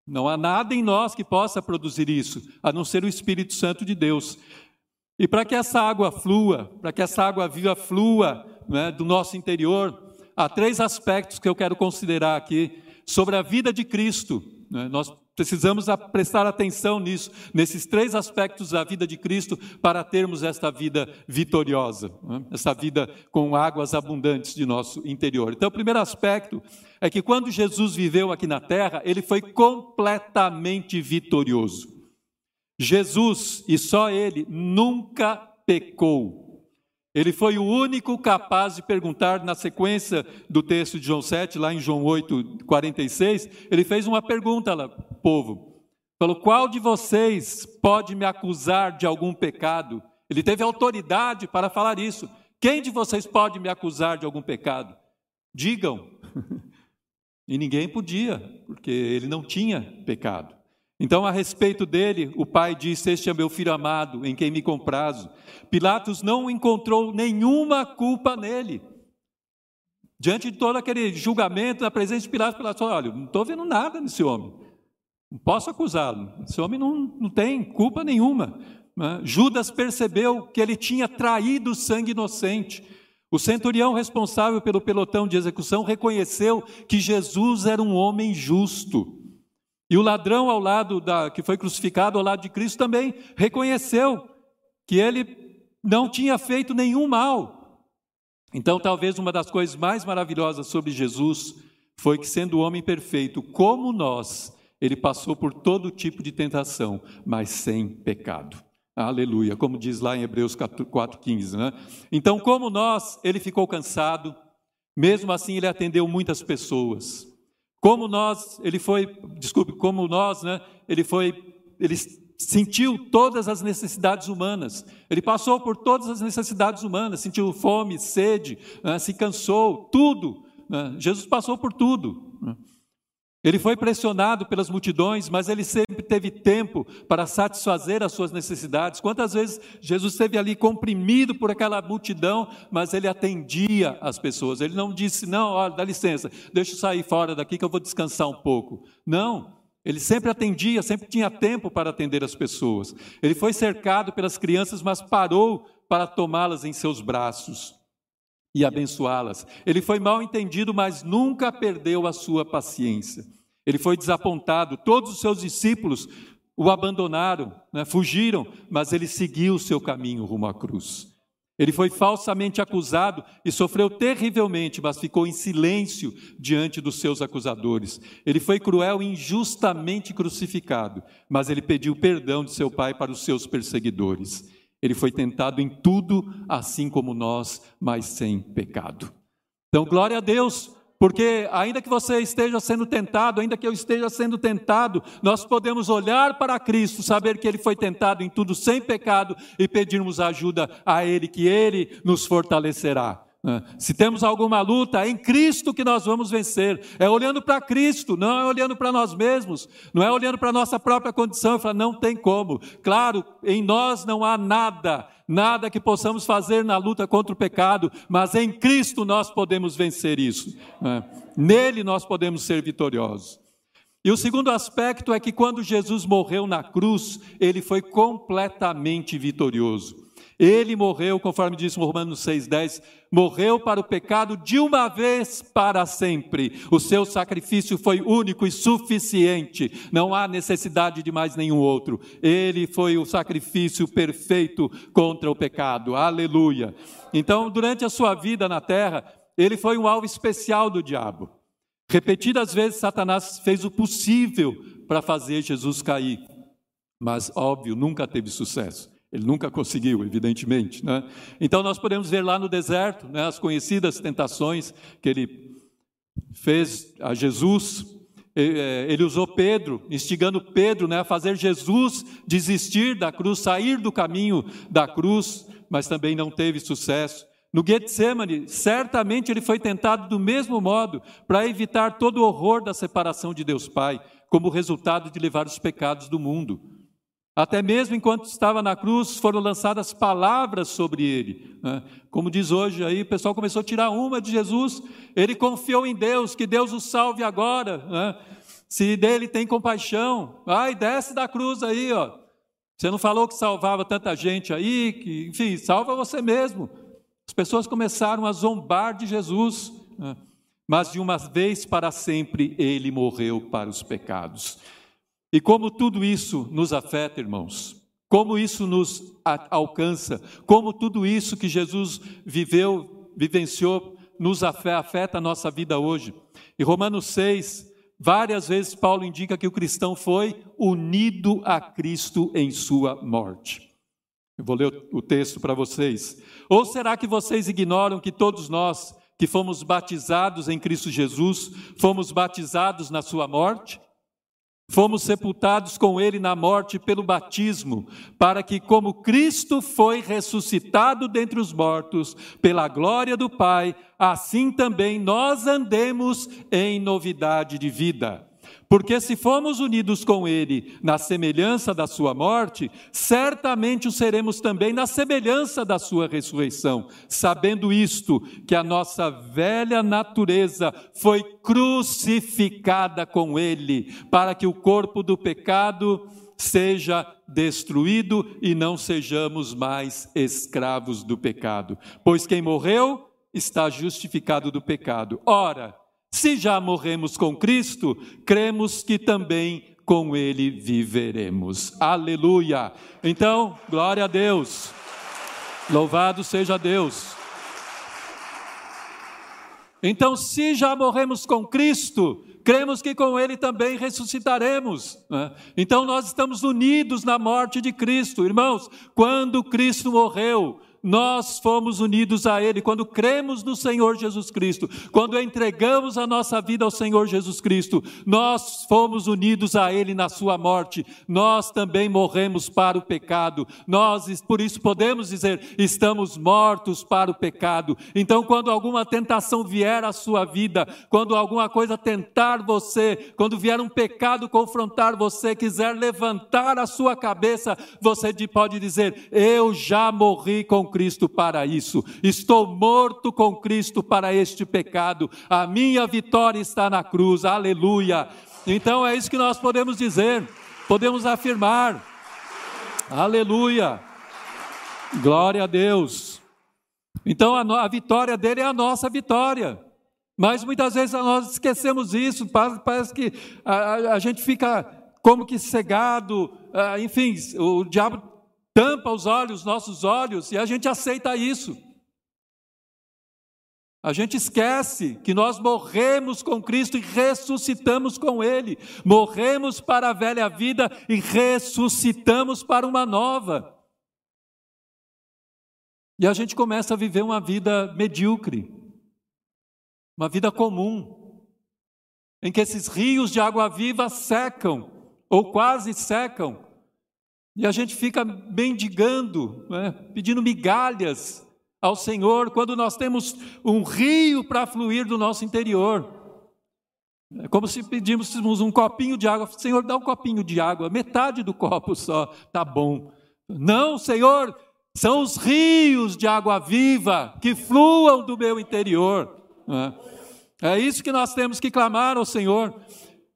Não há nada em nós que possa produzir isso, a não ser o Espírito Santo de Deus. E para que essa água flua, para que essa água viva flua né, do nosso interior, há três aspectos que eu quero considerar aqui sobre a vida de Cristo. Né? Nós precisamos prestar atenção nisso, nesses três aspectos da vida de Cristo, para termos esta vida vitoriosa, né? essa vida com águas abundantes de nosso interior. Então, o primeiro aspecto é que quando Jesus viveu aqui na terra, ele foi completamente vitorioso. Jesus, e só ele, nunca pecou. Ele foi o único capaz de perguntar, na sequência do texto de João 7, lá em João 8, 46, ele fez uma pergunta lá, povo. Falou: qual de vocês pode me acusar de algum pecado? Ele teve autoridade para falar isso. Quem de vocês pode me acusar de algum pecado? Digam. *laughs* E ninguém podia, porque ele não tinha pecado. Então, a respeito dele, o pai disse: Este é meu filho amado, em quem me comprazo. Pilatos não encontrou nenhuma culpa nele. Diante de todo aquele julgamento, na presença de Pilatos, Pilatos falou: Olha, não estou vendo nada nesse homem. Não posso acusá-lo. Esse homem não, não tem culpa nenhuma. Né? Judas percebeu que ele tinha traído sangue inocente. O centurião responsável pelo pelotão de execução reconheceu que Jesus era um homem justo. E o ladrão ao lado da que foi crucificado ao lado de Cristo também reconheceu que ele não tinha feito nenhum mal. Então, talvez uma das coisas mais maravilhosas sobre Jesus foi que sendo homem perfeito, como nós, ele passou por todo tipo de tentação, mas sem pecado. Aleluia, como diz lá em Hebreus 4,15. Né? Então, como nós, ele ficou cansado, mesmo assim ele atendeu muitas pessoas. Como nós, ele foi, desculpe, como nós, né? Ele foi, ele sentiu todas as necessidades humanas. Ele passou por todas as necessidades humanas, sentiu fome, sede, né? se cansou, tudo. Né? Jesus passou por tudo. Ele foi pressionado pelas multidões, mas ele sempre teve tempo para satisfazer as suas necessidades. Quantas vezes Jesus esteve ali comprimido por aquela multidão, mas ele atendia as pessoas. Ele não disse: "Não, olha, dá licença, deixa eu sair fora daqui que eu vou descansar um pouco". Não, ele sempre atendia, sempre tinha tempo para atender as pessoas. Ele foi cercado pelas crianças, mas parou para tomá-las em seus braços e abençoá-las. Ele foi mal entendido, mas nunca perdeu a sua paciência. Ele foi desapontado, todos os seus discípulos o abandonaram, né, fugiram, mas ele seguiu o seu caminho rumo à cruz. Ele foi falsamente acusado e sofreu terrivelmente, mas ficou em silêncio diante dos seus acusadores. Ele foi cruel e injustamente crucificado, mas ele pediu perdão de seu pai para os seus perseguidores. Ele foi tentado em tudo, assim como nós, mas sem pecado. Então, glória a Deus, porque ainda que você esteja sendo tentado, ainda que eu esteja sendo tentado, nós podemos olhar para Cristo, saber que Ele foi tentado em tudo sem pecado e pedirmos ajuda a Ele, que Ele nos fortalecerá. Ah, se temos alguma luta, é em Cristo que nós vamos vencer. É olhando para Cristo, não é olhando para nós mesmos, não é olhando para a nossa própria condição e falar, não tem como. Claro, em nós não há nada, nada que possamos fazer na luta contra o pecado, mas em Cristo nós podemos vencer isso. Ah, nele nós podemos ser vitoriosos. E o segundo aspecto é que quando Jesus morreu na cruz, ele foi completamente vitorioso. Ele morreu, conforme diz Romanos 6,10, morreu para o pecado de uma vez para sempre. O seu sacrifício foi único e suficiente, não há necessidade de mais nenhum outro. Ele foi o sacrifício perfeito contra o pecado. Aleluia. Então, durante a sua vida na terra, ele foi um alvo especial do diabo. Repetidas vezes, Satanás fez o possível para fazer Jesus cair, mas, óbvio, nunca teve sucesso. Ele nunca conseguiu, evidentemente. Né? Então, nós podemos ver lá no deserto né, as conhecidas tentações que ele fez a Jesus. É, ele usou Pedro, instigando Pedro né, a fazer Jesus desistir da cruz, sair do caminho da cruz, mas também não teve sucesso. No Getsemane, certamente ele foi tentado do mesmo modo para evitar todo o horror da separação de Deus Pai, como resultado de levar os pecados do mundo. Até mesmo enquanto estava na cruz, foram lançadas palavras sobre ele. né? Como diz hoje aí, o pessoal começou a tirar uma de Jesus. Ele confiou em Deus, que Deus o salve agora. né? Se dele tem compaixão, ai, desce da cruz aí, ó. Você não falou que salvava tanta gente aí, que, enfim, salva você mesmo. As pessoas começaram a zombar de Jesus, né? mas de uma vez para sempre ele morreu para os pecados. E como tudo isso nos afeta, irmãos, como isso nos alcança, como tudo isso que Jesus viveu, vivenciou, nos afeta a nossa vida hoje. Em Romanos 6, várias vezes Paulo indica que o cristão foi unido a Cristo em sua morte. Eu vou ler o texto para vocês. Ou será que vocês ignoram que todos nós que fomos batizados em Cristo Jesus, fomos batizados na sua morte? Fomos sepultados com ele na morte pelo batismo, para que, como Cristo foi ressuscitado dentre os mortos, pela glória do Pai, assim também nós andemos em novidade de vida. Porque se fomos unidos com Ele na semelhança da Sua morte, certamente o seremos também na semelhança da Sua ressurreição, sabendo isto, que a nossa velha natureza foi crucificada com Ele, para que o corpo do pecado seja destruído e não sejamos mais escravos do pecado. Pois quem morreu está justificado do pecado. Ora, se já morremos com Cristo, cremos que também com Ele viveremos. Aleluia! Então, glória a Deus. Louvado seja Deus. Então, se já morremos com Cristo, cremos que com Ele também ressuscitaremos. Né? Então, nós estamos unidos na morte de Cristo. Irmãos, quando Cristo morreu, nós fomos unidos a Ele, quando cremos no Senhor Jesus Cristo, quando entregamos a nossa vida ao Senhor Jesus Cristo, nós fomos unidos a Ele na Sua morte, nós também morremos para o pecado, nós, por isso podemos dizer, estamos mortos para o pecado. Então, quando alguma tentação vier à sua vida, quando alguma coisa tentar você, quando vier um pecado confrontar você, quiser levantar a sua cabeça, você pode dizer: Eu já morri com Cristo para isso. Estou morto com Cristo para este pecado. A minha vitória está na cruz. Aleluia. Então é isso que nós podemos dizer, podemos afirmar. Aleluia. Glória a Deus. Então a, a vitória dele é a nossa vitória. Mas muitas vezes nós esquecemos isso, parece que a, a gente fica como que cegado, enfim, o diabo tampa os olhos, nossos olhos, e a gente aceita isso. A gente esquece que nós morremos com Cristo e ressuscitamos com Ele. Morremos para a velha vida e ressuscitamos para uma nova. E a gente começa a viver uma vida medíocre, uma vida comum, em que esses rios de água viva secam, ou quase secam, e a gente fica mendigando, né, pedindo migalhas ao Senhor, quando nós temos um rio para fluir do nosso interior. É como se pedíssemos um copinho de água. Senhor, dá um copinho de água, metade do copo só, tá bom. Não, Senhor, são os rios de água viva que fluam do meu interior. Né. É isso que nós temos que clamar ao Senhor.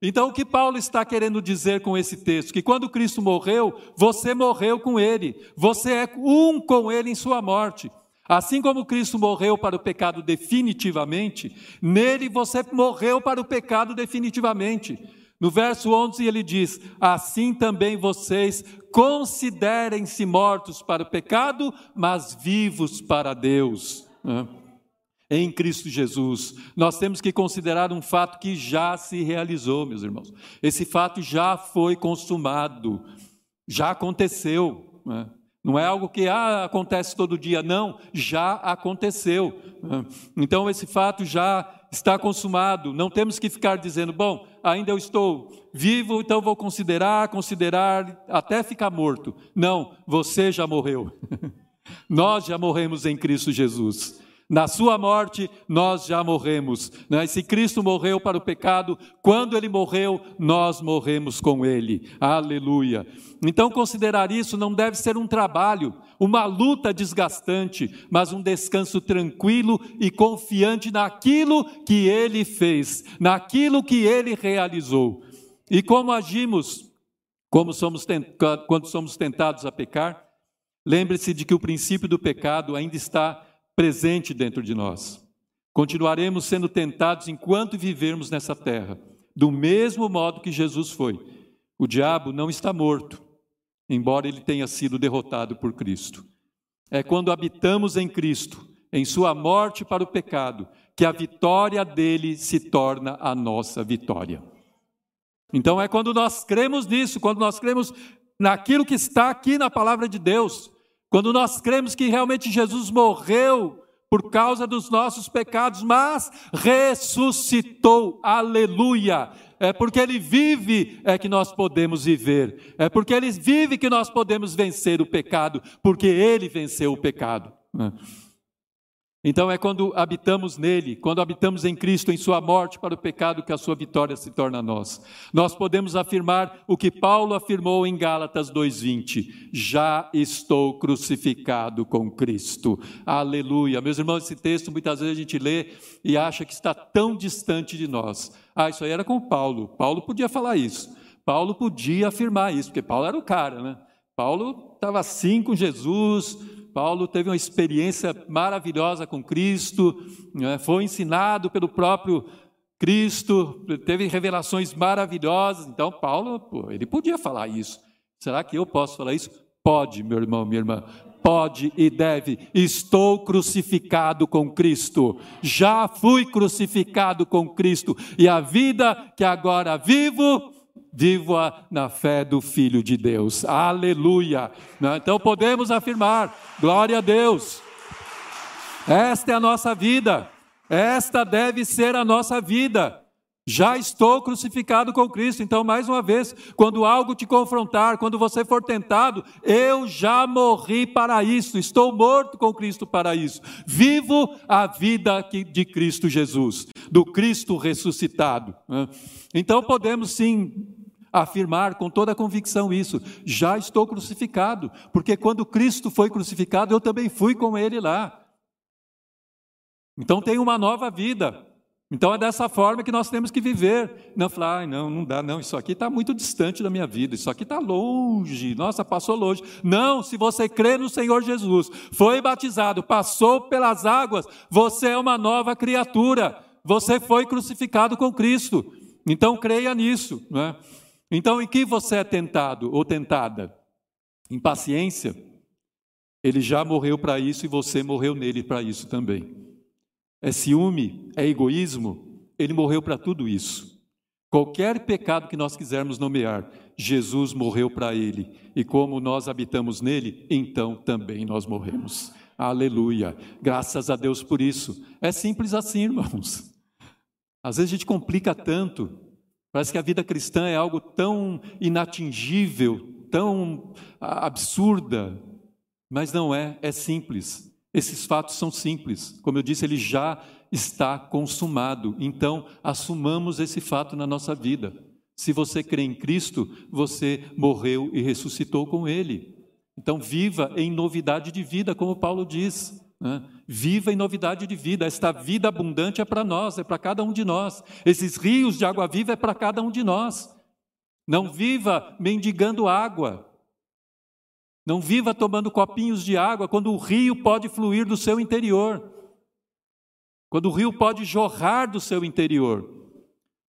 Então, o que Paulo está querendo dizer com esse texto? Que quando Cristo morreu, você morreu com ele, você é um com ele em sua morte. Assim como Cristo morreu para o pecado definitivamente, nele você morreu para o pecado definitivamente. No verso 11 ele diz: Assim também vocês considerem-se mortos para o pecado, mas vivos para Deus em Cristo Jesus. Nós temos que considerar um fato que já se realizou, meus irmãos. Esse fato já foi consumado, já aconteceu. Né? Não é algo que ah, acontece todo dia, não, já aconteceu. Né? Então, esse fato já está consumado. Não temos que ficar dizendo, bom, ainda eu estou vivo, então vou considerar, considerar, até ficar morto. Não, você já morreu. *laughs* Nós já morremos em Cristo Jesus. Na sua morte, nós já morremos. Né? Se Cristo morreu para o pecado, quando ele morreu, nós morremos com ele. Aleluia. Então, considerar isso não deve ser um trabalho, uma luta desgastante, mas um descanso tranquilo e confiante naquilo que ele fez, naquilo que ele realizou. E como agimos como somos quando somos tentados a pecar? Lembre-se de que o princípio do pecado ainda está presente dentro de nós. Continuaremos sendo tentados enquanto vivermos nessa terra, do mesmo modo que Jesus foi. O diabo não está morto, embora ele tenha sido derrotado por Cristo. É quando habitamos em Cristo, em Sua morte para o pecado, que a vitória dele se torna a nossa vitória. Então é quando nós cremos nisso, quando nós cremos naquilo que está aqui na palavra de Deus, quando nós cremos que realmente Jesus morreu por causa dos nossos pecados, mas ressuscitou, aleluia. É porque Ele vive é que nós podemos viver, é porque Ele vive que nós podemos vencer o pecado, porque Ele venceu o pecado. Então é quando habitamos nele, quando habitamos em Cristo, em Sua morte para o pecado, que a Sua vitória se torna nós. Nós podemos afirmar o que Paulo afirmou em Gálatas 2,20: Já estou crucificado com Cristo. Aleluia. Meus irmãos, esse texto muitas vezes a gente lê e acha que está tão distante de nós. Ah, isso aí era com Paulo. Paulo podia falar isso. Paulo podia afirmar isso, porque Paulo era o cara, né? Paulo estava assim com Jesus, Paulo teve uma experiência maravilhosa com Cristo, né? foi ensinado pelo próprio Cristo, teve revelações maravilhosas. Então, Paulo, ele podia falar isso. Será que eu posso falar isso? Pode, meu irmão, minha irmã. Pode e deve. Estou crucificado com Cristo. Já fui crucificado com Cristo. E a vida que agora vivo, viva na fé do Filho de Deus. Aleluia! Né? Então podemos afirmar: glória a Deus. Esta é a nossa vida, esta deve ser a nossa vida. Já estou crucificado com Cristo. Então, mais uma vez, quando algo te confrontar, quando você for tentado, eu já morri para isso, estou morto com Cristo para isso. Vivo a vida de Cristo Jesus, do Cristo ressuscitado. Né? Então, podemos sim afirmar com toda a convicção isso. Já estou crucificado, porque quando Cristo foi crucificado, eu também fui com ele lá. Então tem uma nova vida. Então é dessa forma que nós temos que viver. Não falar, ah, não, não dá, não, isso aqui está muito distante da minha vida, isso aqui está longe, nossa, passou longe. Não, se você crê no Senhor Jesus, foi batizado, passou pelas águas, você é uma nova criatura, você foi crucificado com Cristo. Então creia nisso. Não é? Então, em que você é tentado ou tentada? Impaciência? Ele já morreu para isso e você morreu nele para isso também. É ciúme? É egoísmo? Ele morreu para tudo isso. Qualquer pecado que nós quisermos nomear, Jesus morreu para ele. E como nós habitamos nele, então também nós morremos. Aleluia. Graças a Deus por isso. É simples assim, *laughs* irmãos. Às vezes a gente complica tanto. Parece que a vida cristã é algo tão inatingível, tão absurda, mas não é, é simples. Esses fatos são simples. Como eu disse, ele já está consumado. Então, assumamos esse fato na nossa vida. Se você crê em Cristo, você morreu e ressuscitou com Ele. Então, viva em novidade de vida, como Paulo diz. Né? Viva em novidade de vida. Esta vida abundante é para nós, é para cada um de nós. Esses rios de água viva é para cada um de nós. Não viva mendigando água. Não viva tomando copinhos de água quando o rio pode fluir do seu interior. Quando o rio pode jorrar do seu interior.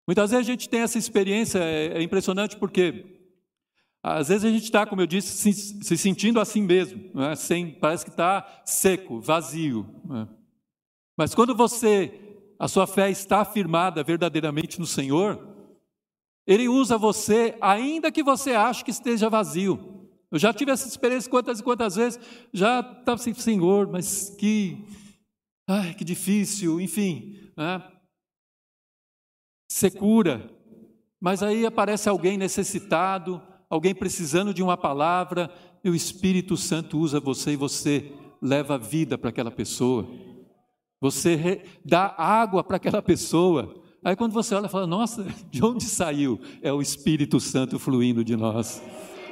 Muitas vezes a gente tem essa experiência, é, é impressionante porque às vezes a gente está, como eu disse, se, se sentindo assim mesmo, é? Sem, parece que está seco, vazio. É? Mas quando você, a sua fé está afirmada verdadeiramente no Senhor, Ele usa você, ainda que você ache que esteja vazio. Eu já tive essa experiência quantas e quantas vezes, já estava assim, Senhor, mas que, ai, que difícil, enfim, né? secura. Mas aí aparece alguém necessitado, alguém precisando de uma palavra, e o Espírito Santo usa você e você leva vida para aquela pessoa. Você dá água para aquela pessoa. Aí quando você olha, fala: Nossa, de onde saiu? É o Espírito Santo fluindo de nós.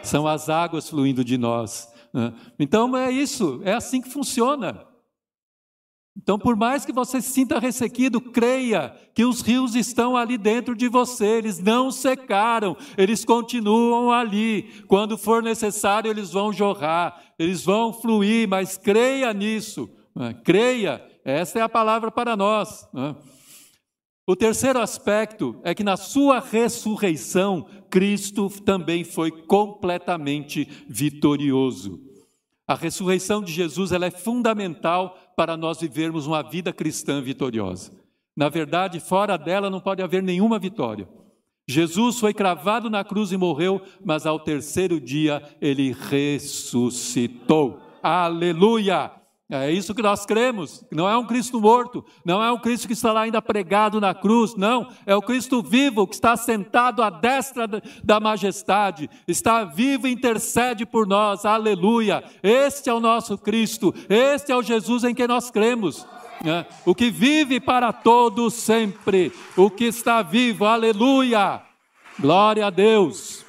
São as águas fluindo de nós. né? Então é isso, é assim que funciona. Então, por mais que você se sinta ressequido, creia que os rios estão ali dentro de você, eles não secaram, eles continuam ali. Quando for necessário, eles vão jorrar, eles vão fluir, mas creia nisso, né? creia, essa é a palavra para nós. né? O terceiro aspecto é que na sua ressurreição, Cristo também foi completamente vitorioso. A ressurreição de Jesus ela é fundamental para nós vivermos uma vida cristã vitoriosa. Na verdade, fora dela não pode haver nenhuma vitória. Jesus foi cravado na cruz e morreu, mas ao terceiro dia ele ressuscitou. Aleluia! É isso que nós cremos. Não é um Cristo morto, não é um Cristo que está lá ainda pregado na cruz, não. É o Cristo vivo que está sentado à destra da majestade, está vivo e intercede por nós. Aleluia! Este é o nosso Cristo, este é o Jesus em quem nós cremos. né? O que vive para todos sempre, o que está vivo, aleluia! Glória a Deus.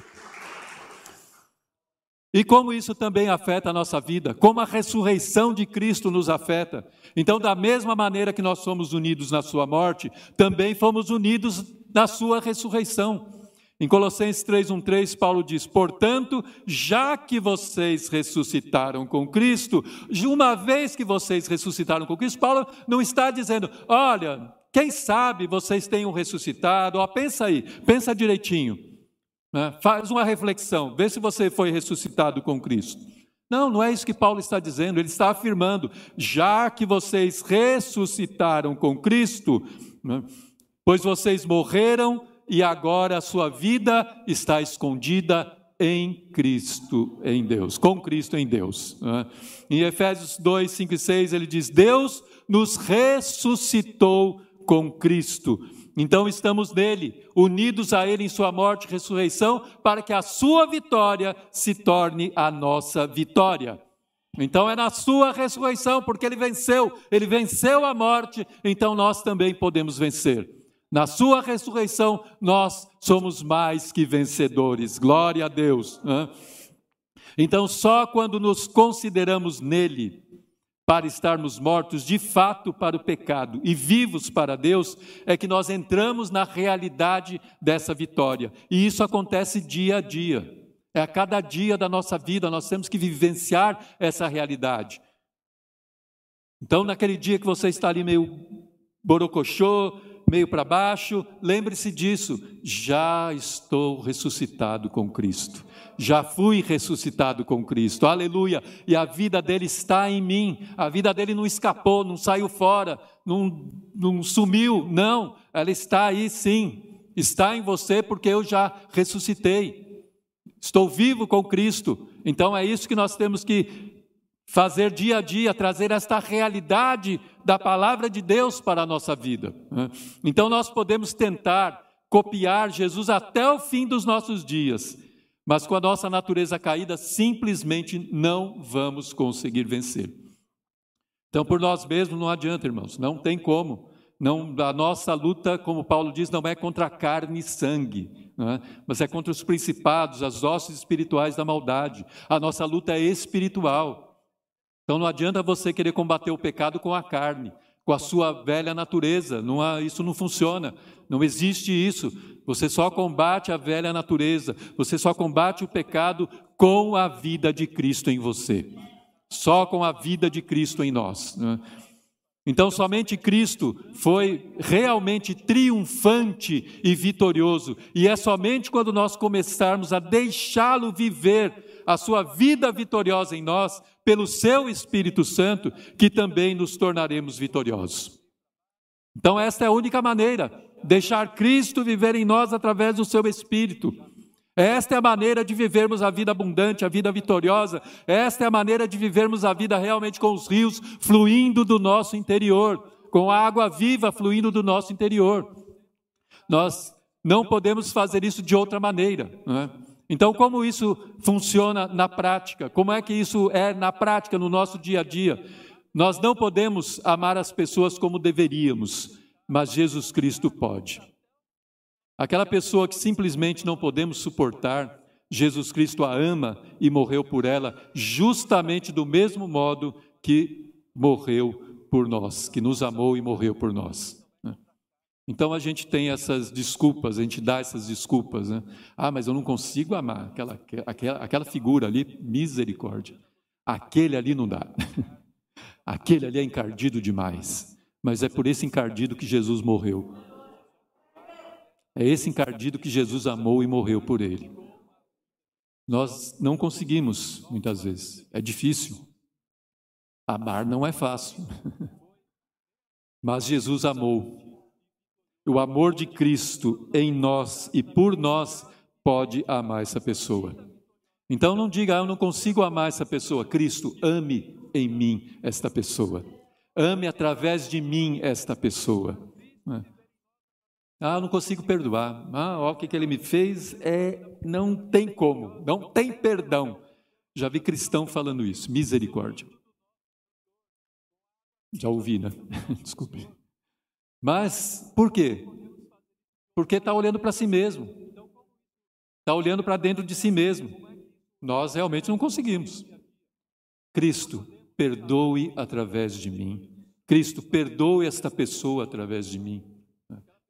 E como isso também afeta a nossa vida, como a ressurreição de Cristo nos afeta. Então, da mesma maneira que nós somos unidos na sua morte, também fomos unidos na sua ressurreição. Em Colossenses 3:1-3, Paulo diz: "Portanto, já que vocês ressuscitaram com Cristo, uma vez que vocês ressuscitaram com Cristo, Paulo não está dizendo: "Olha, quem sabe vocês tenham ressuscitado, ó, pensa aí, pensa direitinho. Né? Faz uma reflexão, vê se você foi ressuscitado com Cristo. Não, não é isso que Paulo está dizendo, ele está afirmando: já que vocês ressuscitaram com Cristo, né, pois vocês morreram e agora a sua vida está escondida em Cristo, em Deus, com Cristo em Deus. né? Em Efésios 2, 5 e 6, ele diz: Deus nos ressuscitou com Cristo. Então estamos nele, unidos a ele em sua morte e ressurreição, para que a sua vitória se torne a nossa vitória. Então é na sua ressurreição, porque ele venceu, ele venceu a morte, então nós também podemos vencer. Na sua ressurreição, nós somos mais que vencedores. Glória a Deus. né? Então, só quando nos consideramos nele, para estarmos mortos de fato para o pecado e vivos para Deus, é que nós entramos na realidade dessa vitória. E isso acontece dia a dia. É a cada dia da nossa vida, nós temos que vivenciar essa realidade. Então, naquele dia que você está ali meio borocochô, meio para baixo, lembre-se disso. Já estou ressuscitado com Cristo. Já fui ressuscitado com Cristo. Aleluia. E a vida dele está em mim. A vida dele não escapou, não saiu fora, não, não sumiu. Não, ela está aí sim. Está em você porque eu já ressuscitei. Estou vivo com Cristo. Então é isso que nós temos que fazer dia a dia, trazer esta realidade da palavra de Deus para a nossa vida. né? Então nós podemos tentar copiar Jesus até o fim dos nossos dias, mas com a nossa natureza caída, simplesmente não vamos conseguir vencer. Então, por nós mesmos não adianta, irmãos, não tem como. Não, a nossa luta, como Paulo diz, não é contra carne e sangue, é? mas é contra os principados, as hostes espirituais da maldade. A nossa luta é espiritual. Então não adianta você querer combater o pecado com a carne, com a sua velha natureza. Não há, isso não funciona. Não existe isso. Você só combate a velha natureza. Você só combate o pecado com a vida de Cristo em você. Só com a vida de Cristo em nós. né? Então, somente Cristo foi realmente triunfante e vitorioso, e é somente quando nós começarmos a deixá-lo viver a sua vida vitoriosa em nós, pelo seu Espírito Santo, que também nos tornaremos vitoriosos. Então, esta é a única maneira, deixar Cristo viver em nós através do seu Espírito. Esta é a maneira de vivermos a vida abundante, a vida vitoriosa. Esta é a maneira de vivermos a vida realmente com os rios fluindo do nosso interior, com a água viva fluindo do nosso interior. Nós não podemos fazer isso de outra maneira. Não é? Então, como isso funciona na prática? Como é que isso é na prática, no nosso dia a dia? Nós não podemos amar as pessoas como deveríamos, mas Jesus Cristo pode. Aquela pessoa que simplesmente não podemos suportar, Jesus Cristo a ama e morreu por ela, justamente do mesmo modo que morreu por nós, que nos amou e morreu por nós. né? Então a gente tem essas desculpas, a gente dá essas desculpas. Né? Ah, mas eu não consigo amar aquela, aquela, aquela figura ali, misericórdia. Aquele ali não dá. *laughs* Aquele ali é encardido demais. Mas é por esse encardido que Jesus morreu. É esse encardido que Jesus amou e morreu por ele. Nós não conseguimos, muitas vezes. É difícil. Amar não é fácil. *laughs* Mas Jesus amou. O amor de Cristo em nós e por nós pode amar essa pessoa. Então não diga, ah, eu não consigo amar essa pessoa. Cristo, ame em mim esta pessoa. Ame através de mim esta pessoa. Né? Ah, não consigo perdoar. Ah, ó, o que, que ele me fez é não tem como, não tem perdão. Já vi cristão falando isso, misericórdia. Já ouvi, né? *laughs* Desculpe. Mas por quê? Porque está olhando para si mesmo, está olhando para dentro de si mesmo. Nós realmente não conseguimos. Cristo, perdoe através de mim. Cristo, perdoe esta pessoa através de mim.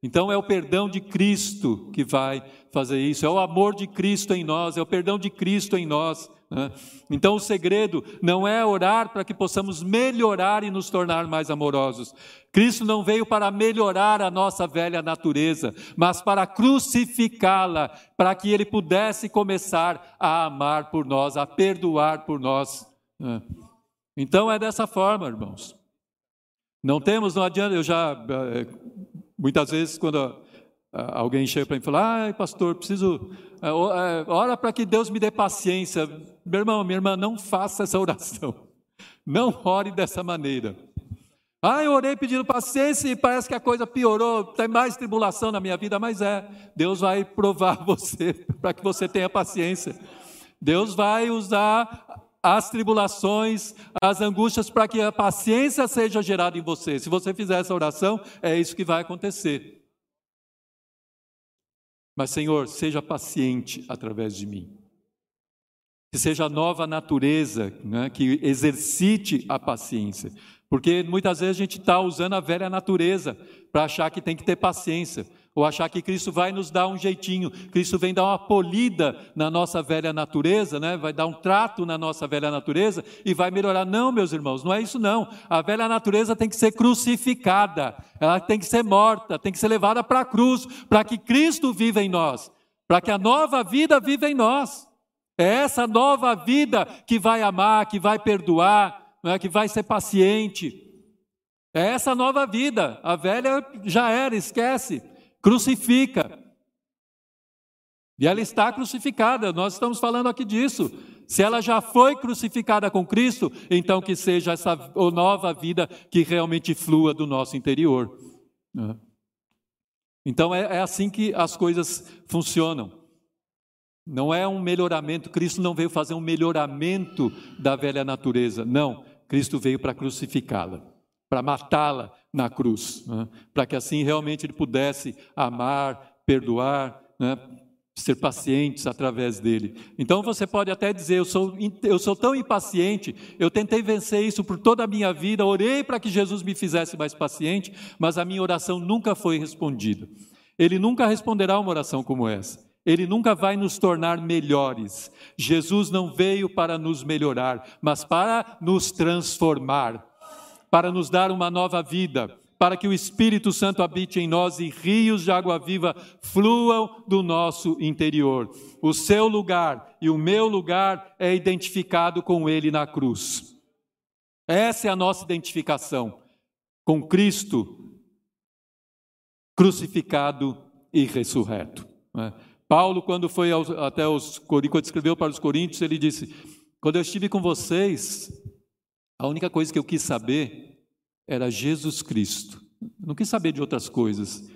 Então é o perdão de Cristo que vai fazer isso, é o amor de Cristo em nós, é o perdão de Cristo em nós. né? Então o segredo não é orar para que possamos melhorar e nos tornar mais amorosos. Cristo não veio para melhorar a nossa velha natureza, mas para crucificá-la, para que Ele pudesse começar a amar por nós, a perdoar por nós. né? Então é dessa forma, irmãos. Não temos, não adianta, eu já, eh, muitas vezes, quando ah, alguém chega para mim e fala, ai, pastor, preciso, eh, eh, ora para que Deus me dê paciência. Meu irmão, minha irmã, não faça essa *laughs* oração. Não ore dessa maneira. Ah, eu orei pedindo paciência e parece que a coisa piorou, tem mais tribulação na minha vida, mas é, Deus vai provar *laughs* você para que você tenha paciência. Deus vai usar as tribulações, as angústias para que a paciência seja gerada em você. Se você fizer essa oração, é isso que vai acontecer. Mas, Senhor, seja paciente através de mim. Que seja a nova natureza né, que exercite a paciência. Porque muitas vezes a gente está usando a velha natureza para achar que tem que ter paciência, ou achar que Cristo vai nos dar um jeitinho, Cristo vem dar uma polida na nossa velha natureza, né? vai dar um trato na nossa velha natureza e vai melhorar. Não, meus irmãos, não é isso não. A velha natureza tem que ser crucificada, ela tem que ser morta, tem que ser levada para a cruz, para que Cristo viva em nós, para que a nova vida viva em nós. É essa nova vida que vai amar, que vai perdoar, é? que vai ser paciente. É essa nova vida. A velha já era, esquece. Crucifica. E ela está crucificada, nós estamos falando aqui disso. Se ela já foi crucificada com Cristo, então que seja essa nova vida que realmente flua do nosso interior. né? Então é, é assim que as coisas funcionam. Não é um melhoramento, Cristo não veio fazer um melhoramento da velha natureza, não. Cristo veio para crucificá-la, para matá-la na cruz, né? para que assim realmente ele pudesse amar, perdoar, né? ser pacientes através dele. Então você pode até dizer: eu sou, eu sou tão impaciente, eu tentei vencer isso por toda a minha vida, orei para que Jesus me fizesse mais paciente, mas a minha oração nunca foi respondida. Ele nunca responderá uma oração como essa. Ele nunca vai nos tornar melhores. Jesus não veio para nos melhorar, mas para nos transformar, para nos dar uma nova vida, para que o Espírito Santo habite em nós e rios de água viva fluam do nosso interior. O seu lugar e o meu lugar é identificado com Ele na cruz. Essa é a nossa identificação com Cristo crucificado e ressurreto. né? Paulo, quando foi até os Coríntios, quando escreveu para os Coríntios, ele disse: Quando eu estive com vocês, a única coisa que eu quis saber era Jesus Cristo. Não quis saber de outras coisas.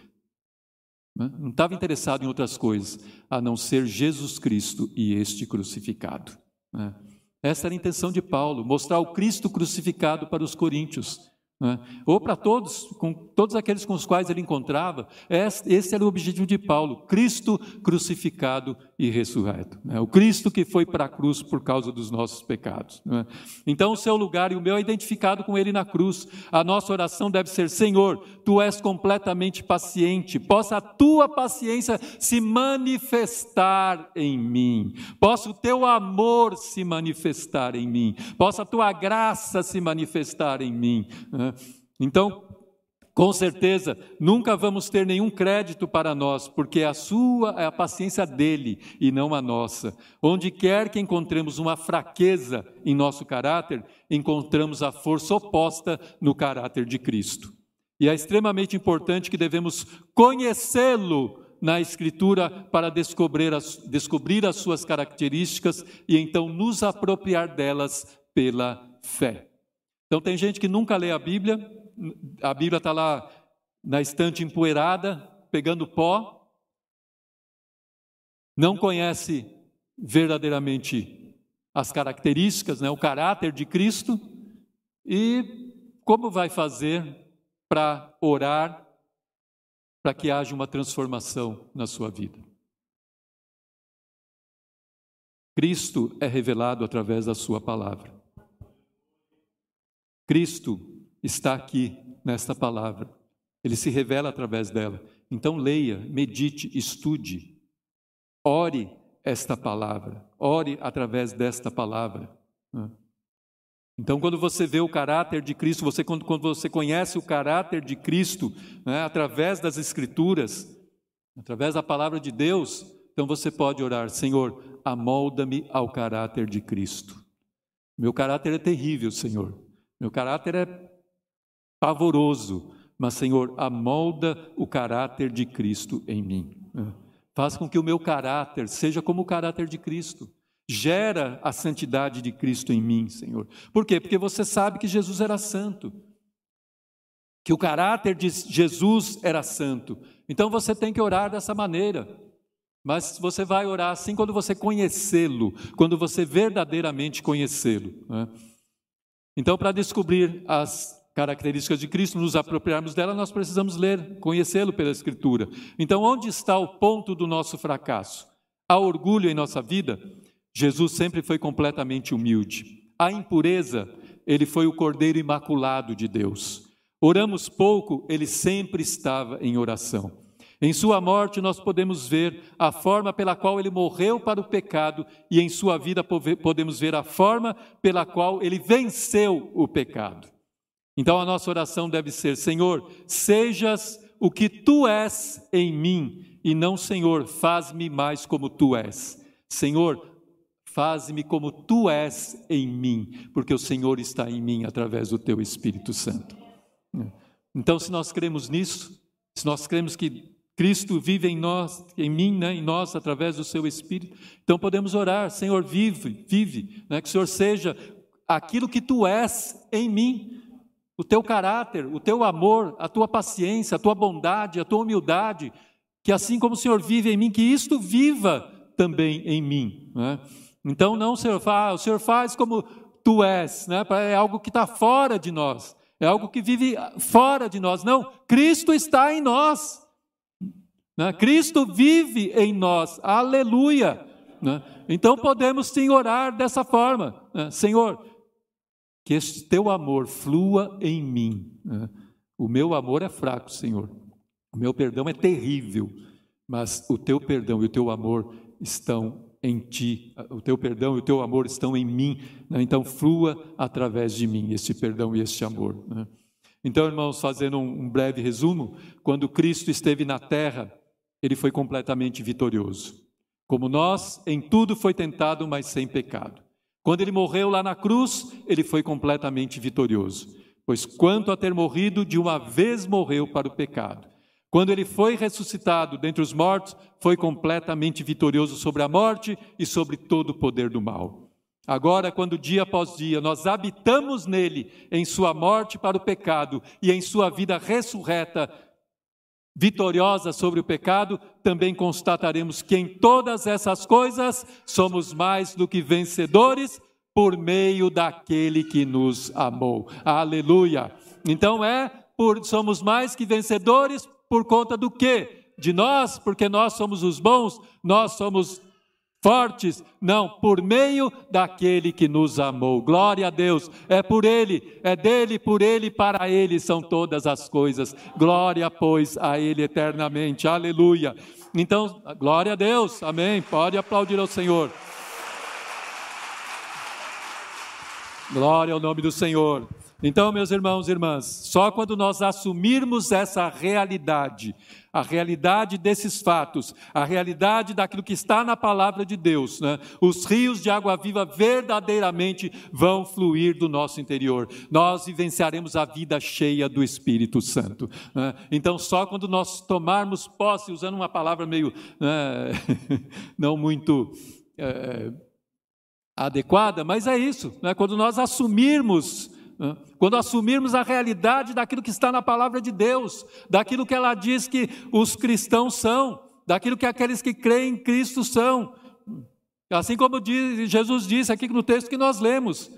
né? Não estava interessado em outras coisas, a não ser Jesus Cristo e este crucificado. né? Essa era a intenção de Paulo, mostrar o Cristo crucificado para os coríntios. Né? Ou para todos, com todos aqueles com os quais ele encontrava, esse era o objetivo de Paulo: Cristo crucificado e ressurreto. Né? O Cristo que foi para a cruz por causa dos nossos pecados. Né? Então, o seu lugar e o meu é identificado com ele na cruz. A nossa oração deve ser: Senhor, tu és completamente paciente, possa a tua paciência se manifestar em mim, possa o teu amor se manifestar em mim, possa a tua graça se manifestar em mim. Né? Então, com certeza, nunca vamos ter nenhum crédito para nós, porque a sua é a paciência dele e não a nossa. Onde quer que encontremos uma fraqueza em nosso caráter, encontramos a força oposta no caráter de Cristo. E é extremamente importante que devemos conhecê-lo na Escritura para descobrir as, descobrir as suas características e então nos apropriar delas pela fé. Então, tem gente que nunca lê a Bíblia, a Bíblia está lá na estante empoeirada, pegando pó, não conhece verdadeiramente as características, né, o caráter de Cristo, e como vai fazer para orar para que haja uma transformação na sua vida? Cristo é revelado através da Sua palavra. Cristo está aqui nesta palavra. Ele se revela através dela. Então leia, medite, estude. Ore esta palavra. Ore através desta palavra. Né? Então, quando você vê o caráter de Cristo, você, quando, quando você conhece o caráter de Cristo né, através das Escrituras, através da palavra de Deus, então você pode orar: Senhor, amolda-me ao caráter de Cristo. Meu caráter é terrível, Senhor. Meu caráter é pavoroso, mas, Senhor, amolda o caráter de Cristo em mim. É. Faz com que o meu caráter seja como o caráter de Cristo. Gera a santidade de Cristo em mim, Senhor. Por quê? Porque você sabe que Jesus era santo. Que o caráter de Jesus era santo. Então você tem que orar dessa maneira. Mas você vai orar assim quando você conhecê-lo, quando você verdadeiramente conhecê-lo. Né? Então, para descobrir as características de Cristo, nos apropriarmos dela, nós precisamos ler, conhecê-lo pela Escritura. Então, onde está o ponto do nosso fracasso? Há orgulho em nossa vida? Jesus sempre foi completamente humilde. A impureza, ele foi o cordeiro imaculado de Deus. Oramos pouco, ele sempre estava em oração. Em sua morte, nós podemos ver a forma pela qual ele morreu para o pecado, e em sua vida podemos ver a forma pela qual ele venceu o pecado. Então a nossa oração deve ser: Senhor, sejas o que tu és em mim, e não, Senhor, faz-me mais como tu és. Senhor, faz-me como tu és em mim, porque o Senhor está em mim através do teu Espírito Santo. Então, se nós cremos nisso, se nós cremos que Cristo vive em nós, em mim, né, em nós, através do seu Espírito. Então podemos orar, Senhor, vive, vive, né, que o Senhor seja aquilo que tu és em mim, o teu caráter, o teu amor, a tua paciência, a tua bondade, a tua humildade, que assim como o Senhor vive em mim, que isto viva também em mim. Né? Então não o Senhor faz, o Senhor faz como tu és, né? é algo que está fora de nós, é algo que vive fora de nós. Não, Cristo está em nós. Né? Cristo vive em nós, aleluia. Né? Então podemos sim orar dessa forma: né? Senhor, que este teu amor flua em mim. Né? O meu amor é fraco, Senhor. O meu perdão é terrível, mas o teu perdão e o teu amor estão em ti. O teu perdão e o teu amor estão em mim. Né? Então flua através de mim este perdão e este amor. Né? Então, irmãos, fazendo um breve resumo, quando Cristo esteve na terra, ele foi completamente vitorioso. Como nós, em tudo foi tentado, mas sem pecado. Quando ele morreu lá na cruz, ele foi completamente vitorioso. Pois quanto a ter morrido, de uma vez morreu para o pecado. Quando ele foi ressuscitado dentre os mortos, foi completamente vitorioso sobre a morte e sobre todo o poder do mal. Agora, quando dia após dia nós habitamos nele, em sua morte para o pecado e em sua vida ressurreta, vitoriosa sobre o pecado, também constataremos que em todas essas coisas somos mais do que vencedores por meio daquele que nos amou. Aleluia. Então é por somos mais que vencedores por conta do quê? De nós, porque nós somos os bons, nós somos fortes, não, por meio daquele que nos amou. Glória a Deus. É por ele, é dele, por ele, para ele são todas as coisas. Glória, pois, a ele eternamente. Aleluia. Então, glória a Deus. Amém. Pode aplaudir ao Senhor. Glória ao nome do Senhor. Então, meus irmãos e irmãs, só quando nós assumirmos essa realidade, a realidade desses fatos, a realidade daquilo que está na palavra de Deus, né? os rios de água viva verdadeiramente vão fluir do nosso interior. Nós vivenciaremos a vida cheia do Espírito Santo. Né? Então, só quando nós tomarmos posse, usando uma palavra meio né, *laughs* não muito. É, adequada, mas é isso, né? quando nós assumirmos quando assumirmos a realidade daquilo que está na palavra de Deus, daquilo que ela diz que os cristãos são, daquilo que aqueles que creem em Cristo são. Assim como Jesus disse aqui no texto que nós lemos?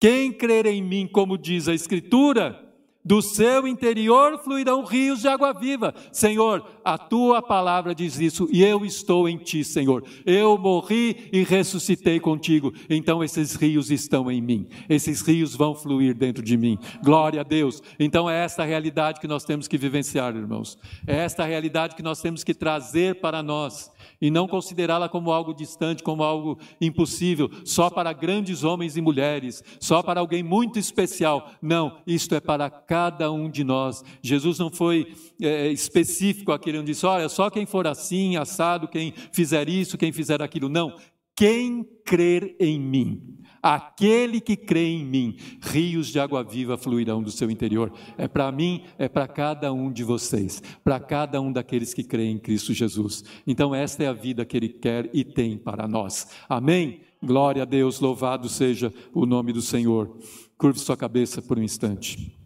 Quem crer em mim, como diz a Escritura, do seu interior fluirão rios de água viva. Senhor, a tua palavra diz isso e eu estou em ti, Senhor. Eu morri e ressuscitei contigo. Então esses rios estão em mim. Esses rios vão fluir dentro de mim. Glória a Deus. Então é esta realidade que nós temos que vivenciar, irmãos. É esta realidade que nós temos que trazer para nós e não considerá-la como algo distante, como algo impossível, só para grandes homens e mulheres, só para alguém muito especial. Não, isto é para cada um de nós. Jesus não foi é, específico aquele onde disse: olha, só quem for assim, assado, quem fizer isso, quem fizer aquilo. Não. Quem crer em mim. Aquele que crê em mim, rios de água viva fluirão do seu interior. É para mim, é para cada um de vocês, para cada um daqueles que creem em Cristo Jesus. Então, esta é a vida que Ele quer e tem para nós. Amém? Glória a Deus, louvado seja o nome do Senhor. Curve sua cabeça por um instante.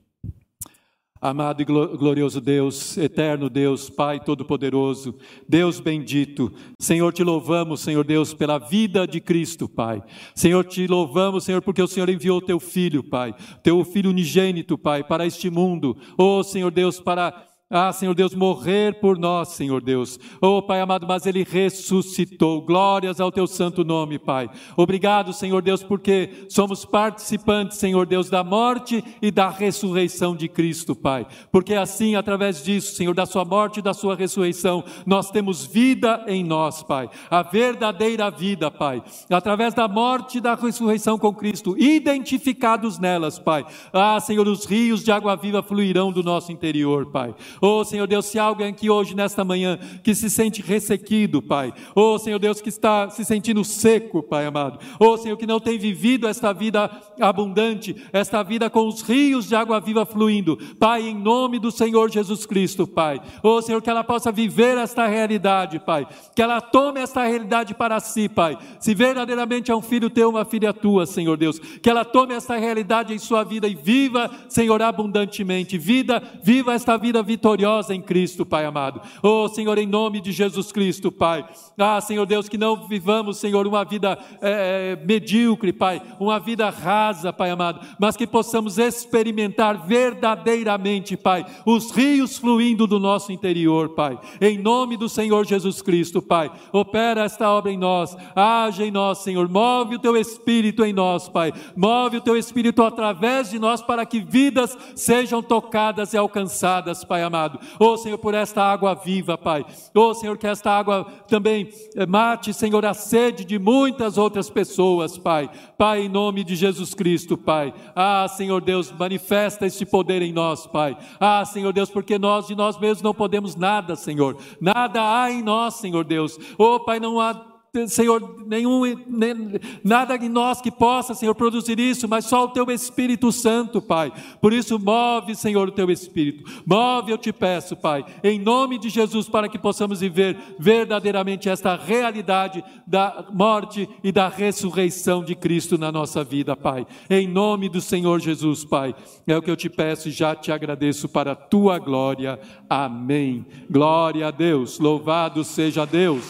Amado e glorioso Deus, eterno Deus, Pai Todo-Poderoso, Deus bendito, Senhor, te louvamos, Senhor Deus, pela vida de Cristo, Pai. Senhor, te louvamos, Senhor, porque o Senhor enviou teu filho, Pai, teu filho unigênito, Pai, para este mundo. Oh, Senhor Deus, para ah, Senhor Deus, morrer por nós, Senhor Deus. Oh, Pai amado, mas Ele ressuscitou. Glórias ao Teu santo nome, Pai. Obrigado, Senhor Deus, porque somos participantes, Senhor Deus, da morte e da ressurreição de Cristo, Pai. Porque assim, através disso, Senhor, da Sua morte e da Sua ressurreição, nós temos vida em nós, Pai. A verdadeira vida, Pai. Através da morte e da ressurreição com Cristo, identificados nelas, Pai. Ah, Senhor, os rios de água viva fluirão do nosso interior, Pai. Oh, Senhor Deus, se alguém aqui hoje, nesta manhã, que se sente ressequido, Pai. Oh, Senhor Deus, que está se sentindo seco, Pai amado. Oh, Senhor, que não tem vivido esta vida abundante, esta vida com os rios de água viva fluindo. Pai, em nome do Senhor Jesus Cristo, Pai. Oh, Senhor, que ela possa viver esta realidade, Pai. Que ela tome esta realidade para si, Pai. Se verdadeiramente é um filho teu, uma filha tua, Senhor Deus. Que ela tome esta realidade em sua vida e viva, Senhor, abundantemente. Vida, viva esta vida vitoriosa vitoriosa em Cristo, Pai amado. Oh, Senhor, em nome de Jesus Cristo, Pai. Ah, Senhor Deus, que não vivamos, Senhor, uma vida é, medíocre, Pai, uma vida rasa, Pai amado, mas que possamos experimentar verdadeiramente, Pai, os rios fluindo do nosso interior, Pai. Em nome do Senhor Jesus Cristo, Pai. Opera esta obra em nós, age em nós, Senhor. Move o teu espírito em nós, Pai. Move o teu espírito através de nós para que vidas sejam tocadas e alcançadas, Pai amado amado. Oh, Senhor, por esta água viva, Pai. Oh, Senhor, que esta água também eh, mate, Senhor, a sede de muitas outras pessoas, Pai. Pai, em nome de Jesus Cristo, Pai. Ah, Senhor Deus, manifesta este poder em nós, Pai. Ah, Senhor Deus, porque nós de nós mesmos não podemos nada, Senhor. Nada há em nós, Senhor Deus. Oh, Pai, não há Senhor, nenhum, nem, nada em nós que possa, Senhor, produzir isso, mas só o Teu Espírito Santo, Pai. Por isso, move, Senhor, o Teu Espírito. Move, eu te peço, Pai, em nome de Jesus, para que possamos viver verdadeiramente esta realidade da morte e da ressurreição de Cristo na nossa vida, Pai. Em nome do Senhor Jesus, Pai. É o que eu te peço e já te agradeço para a Tua glória. Amém. Glória a Deus. Louvado seja Deus.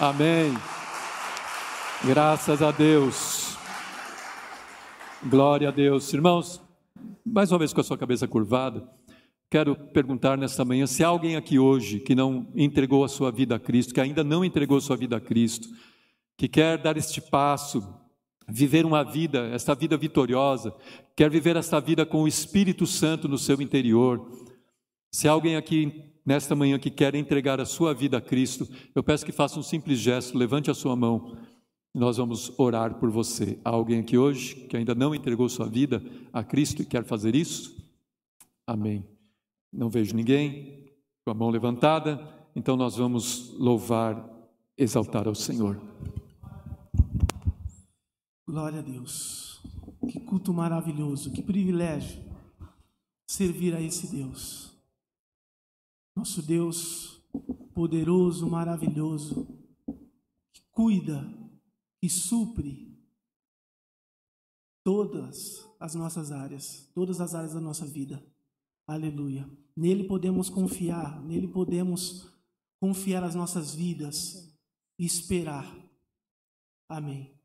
Amém. Graças a Deus. Glória a Deus. Irmãos, mais uma vez com a sua cabeça curvada, quero perguntar nesta manhã se alguém aqui hoje que não entregou a sua vida a Cristo, que ainda não entregou a sua vida a Cristo, que quer dar este passo, viver uma vida, esta vida vitoriosa, quer viver esta vida com o Espírito Santo no seu interior. Se alguém aqui nesta manhã que quer entregar a sua vida a Cristo, eu peço que faça um simples gesto, levante a sua mão. Nós vamos orar por você. Há alguém aqui hoje que ainda não entregou sua vida a Cristo e quer fazer isso? Amém. Não vejo ninguém com a mão levantada, então nós vamos louvar, exaltar ao Senhor. Glória a Deus. Que culto maravilhoso, que privilégio servir a esse Deus. Nosso Deus poderoso, maravilhoso, que cuida, que supre todas as nossas áreas, todas as áreas da nossa vida. Aleluia. Nele podemos confiar, nele podemos confiar as nossas vidas e esperar. Amém.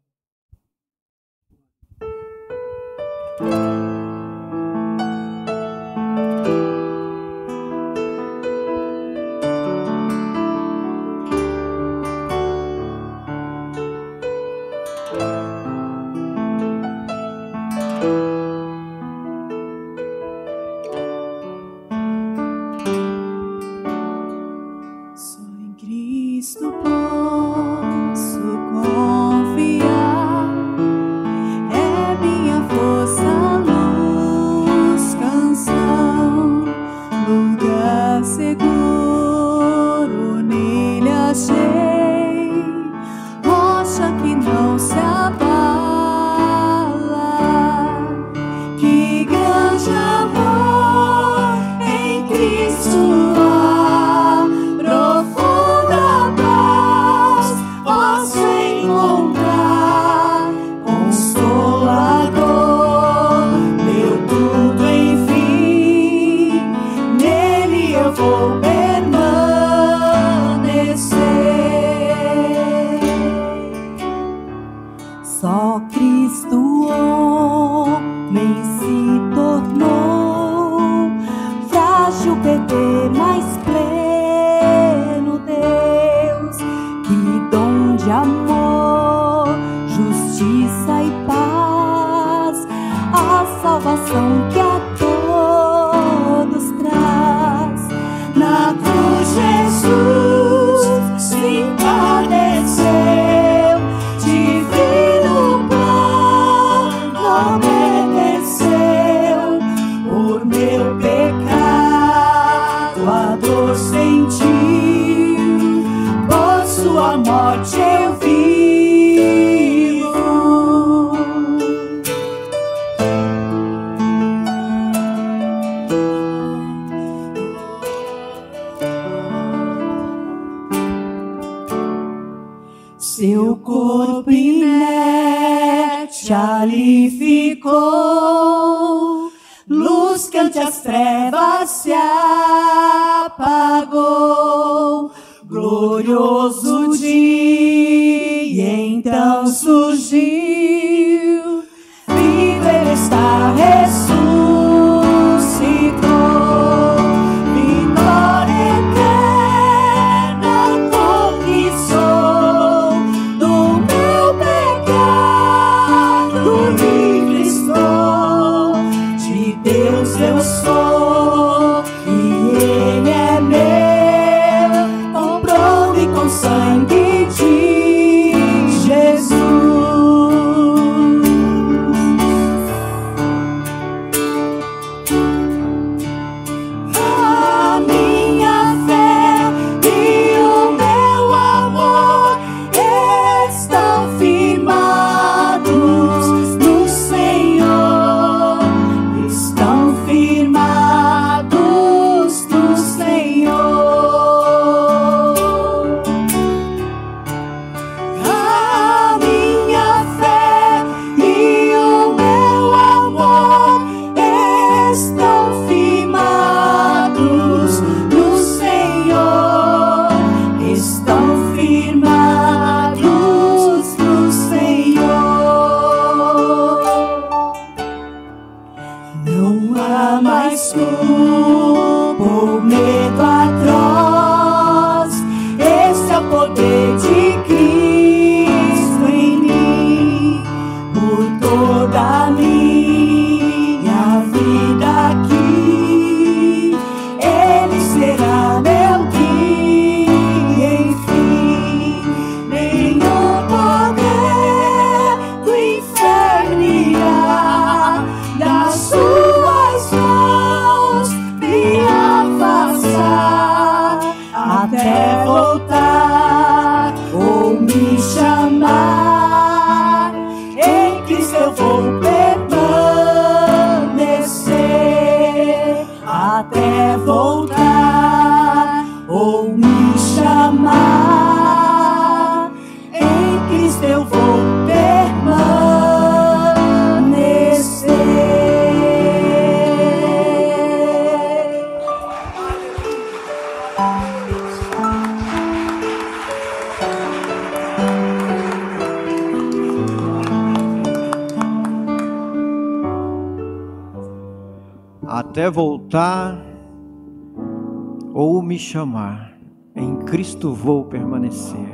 Ou me chamar, em Cristo vou permanecer.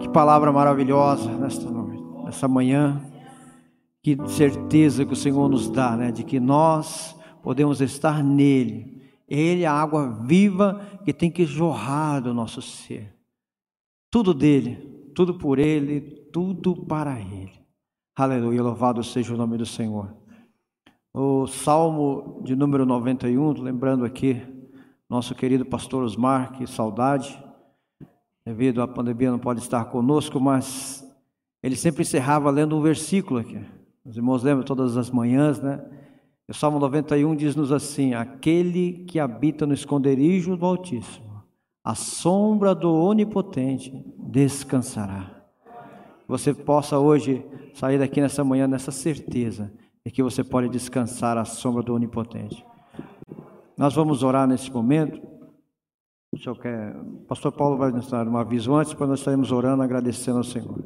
Que palavra maravilhosa nesta noite, nessa manhã. Que certeza que o Senhor nos dá, né, de que nós podemos estar nele. Ele é a água viva que tem que jorrar do nosso ser. Tudo dele, tudo por ele, tudo para ele. Aleluia, louvado seja o nome do Senhor. O Salmo de número 91, lembrando aqui, nosso querido pastor Osmar, que saudade, devido à pandemia não pode estar conosco, mas ele sempre encerrava lendo um versículo aqui. Os irmãos lembram todas as manhãs, né? O Salmo 91 diz-nos assim: Aquele que habita no esconderijo do Altíssimo, a sombra do Onipotente descansará. Você possa hoje sair daqui nessa manhã nessa certeza de que você pode descansar à sombra do Onipotente. Nós vamos orar nesse momento. O senhor quer... O pastor Paulo vai nos dar um aviso antes, para nós estaremos orando, agradecendo ao Senhor.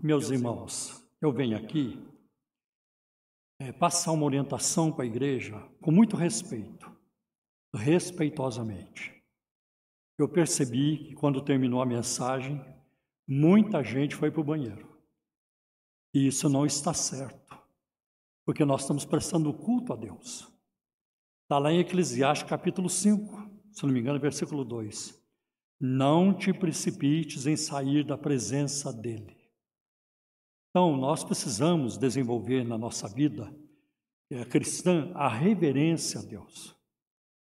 Meus irmãos, eu venho aqui é, passar uma orientação para a igreja com muito respeito, respeitosamente. Eu percebi que quando terminou a mensagem, muita gente foi para o banheiro. E isso não está certo, porque nós estamos prestando culto a Deus. Está lá em Eclesiastes capítulo 5, se não me engano, versículo 2. Não te precipites em sair da presença dEle. Então, nós precisamos desenvolver na nossa vida é, cristã a reverência a Deus.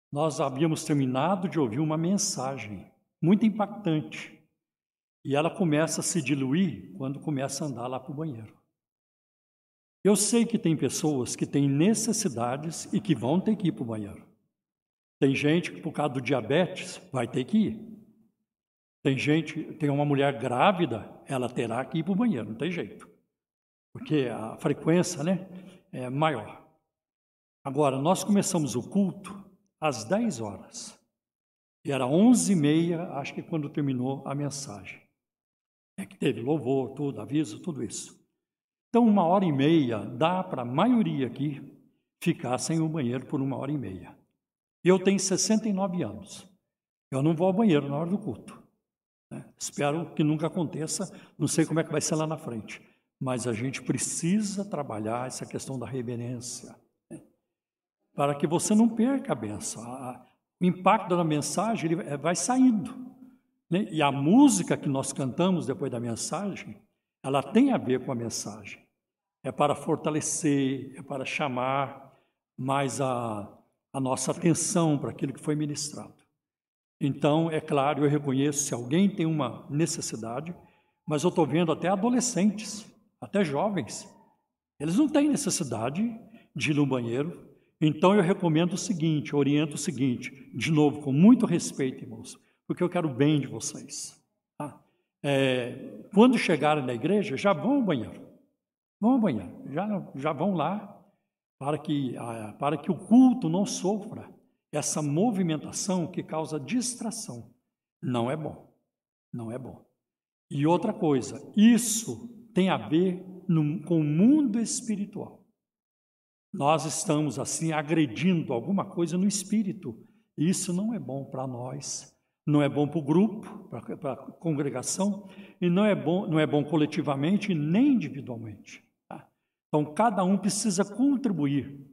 Nós havíamos terminado de ouvir uma mensagem muito impactante e ela começa a se diluir quando começa a andar lá para o banheiro. Eu sei que tem pessoas que têm necessidades e que vão ter que ir para o banheiro. Tem gente que, por causa do diabetes, vai ter que ir. Tem gente, tem uma mulher grávida, ela terá que ir para o banheiro, não tem jeito. Porque a frequência né, é maior. Agora, nós começamos o culto às 10 horas. E era 11 e meia, acho que quando terminou a mensagem. É que teve louvor, tudo, aviso, tudo isso. Então, uma hora e meia dá para a maioria aqui ficar sem o banheiro por uma hora e meia. Eu tenho 69 anos. Eu não vou ao banheiro na hora do culto. Né? Espero que nunca aconteça, não sei como é que vai ser lá na frente. Mas a gente precisa trabalhar essa questão da reverência, né? para que você não perca a benção. O impacto da mensagem vai saindo. Né? E a música que nós cantamos depois da mensagem, ela tem a ver com a mensagem. É para fortalecer, é para chamar mais a, a nossa atenção para aquilo que foi ministrado. Então, é claro, eu reconheço se alguém tem uma necessidade, mas eu estou vendo até adolescentes, até jovens. Eles não têm necessidade de ir no banheiro. Então, eu recomendo o seguinte, oriento o seguinte, de novo, com muito respeito, irmãos, porque eu quero o bem de vocês. Tá? É, quando chegarem na igreja, já vão ao banheiro. Vão ao banheiro, já, já vão lá, para que, para que o culto não sofra essa movimentação que causa distração. Não é bom. Não é bom. E outra coisa, isso tem a ver no, com o mundo espiritual. Nós estamos assim agredindo alguma coisa no espírito. Isso não é bom para nós, não é bom para o grupo, para a congregação, e não é bom, não é bom coletivamente nem individualmente. Tá? Então, cada um precisa contribuir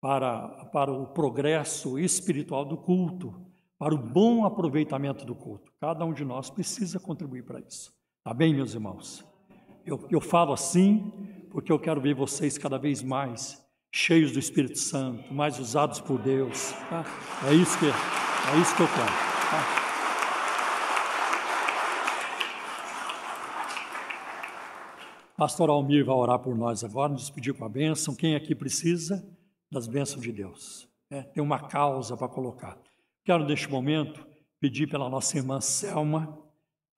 para, para o progresso espiritual do culto, para o bom aproveitamento do culto. Cada um de nós precisa contribuir para isso. Tá bem, meus irmãos? Eu, eu falo assim porque eu quero ver vocês cada vez mais cheios do Espírito Santo, mais usados por Deus. Tá? É isso que é isso que eu quero. Tá? Pastor Almir vai orar por nós agora, nos despedir com a bênção. Quem aqui precisa? das bênçãos de Deus. É, tem uma causa para colocar. Quero, neste momento, pedir pela nossa irmã Selma,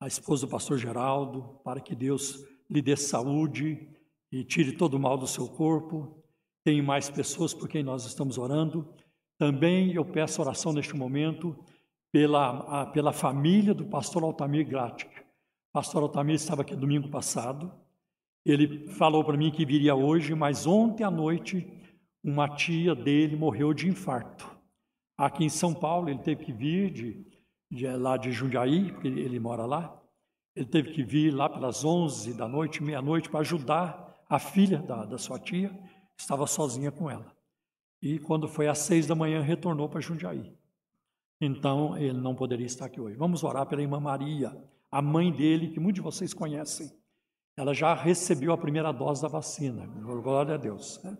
a esposa do pastor Geraldo, para que Deus lhe dê saúde e tire todo o mal do seu corpo. Tem mais pessoas por quem nós estamos orando. Também eu peço oração neste momento pela, a, pela família do pastor Altamir Gratic. O pastor Altamir estava aqui domingo passado Ele falou para mim que viria hoje, mas ontem à noite uma tia dele morreu de infarto. Aqui em São Paulo, ele teve que vir de, de lá de Jundiaí, porque ele, mora lá. Ele teve que vir lá pelas 11 da noite, meia-noite, para ajudar a filha da, da sua tia, estava sozinha com ela. E quando foi às seis da manhã, retornou para Jundiaí. Então, ele não poderia estar aqui hoje. Vamos orar pela irmã Maria, a mãe dele, que muitos de vocês conhecem. Ela já recebeu a primeira dose da vacina, glória a Deus. Né?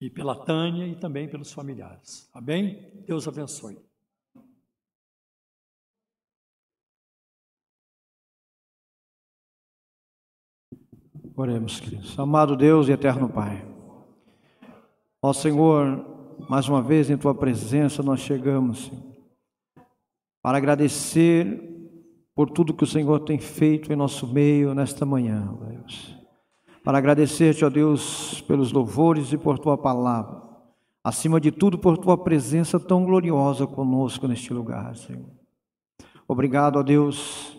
E pela Tânia e também pelos familiares. Amém? Deus abençoe. Oremos, queridos. Amado Deus e eterno Pai. Ó Senhor, mais uma vez em Tua presença nós chegamos, para agradecer por tudo que o Senhor tem feito em nosso meio nesta manhã, Deus. Para agradecer-te, ó Deus, pelos louvores e por Tua palavra. Acima de tudo, por Tua presença tão gloriosa conosco neste lugar, Senhor. Obrigado, ó Deus,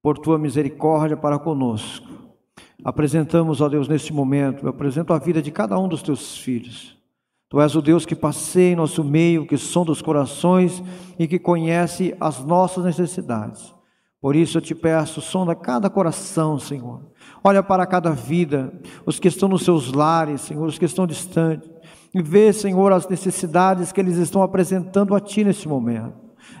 por Tua misericórdia para conosco apresentamos, ó Deus, neste momento, eu apresento a vida de cada um dos teus filhos. Tu és o Deus que passeia em nosso meio, que sonda os corações e que conhece as nossas necessidades. Por isso eu te peço, sonda cada coração, Senhor. Olha para cada vida, os que estão nos seus lares, Senhor, os que estão distantes. E vê, Senhor, as necessidades que eles estão apresentando a Ti neste momento.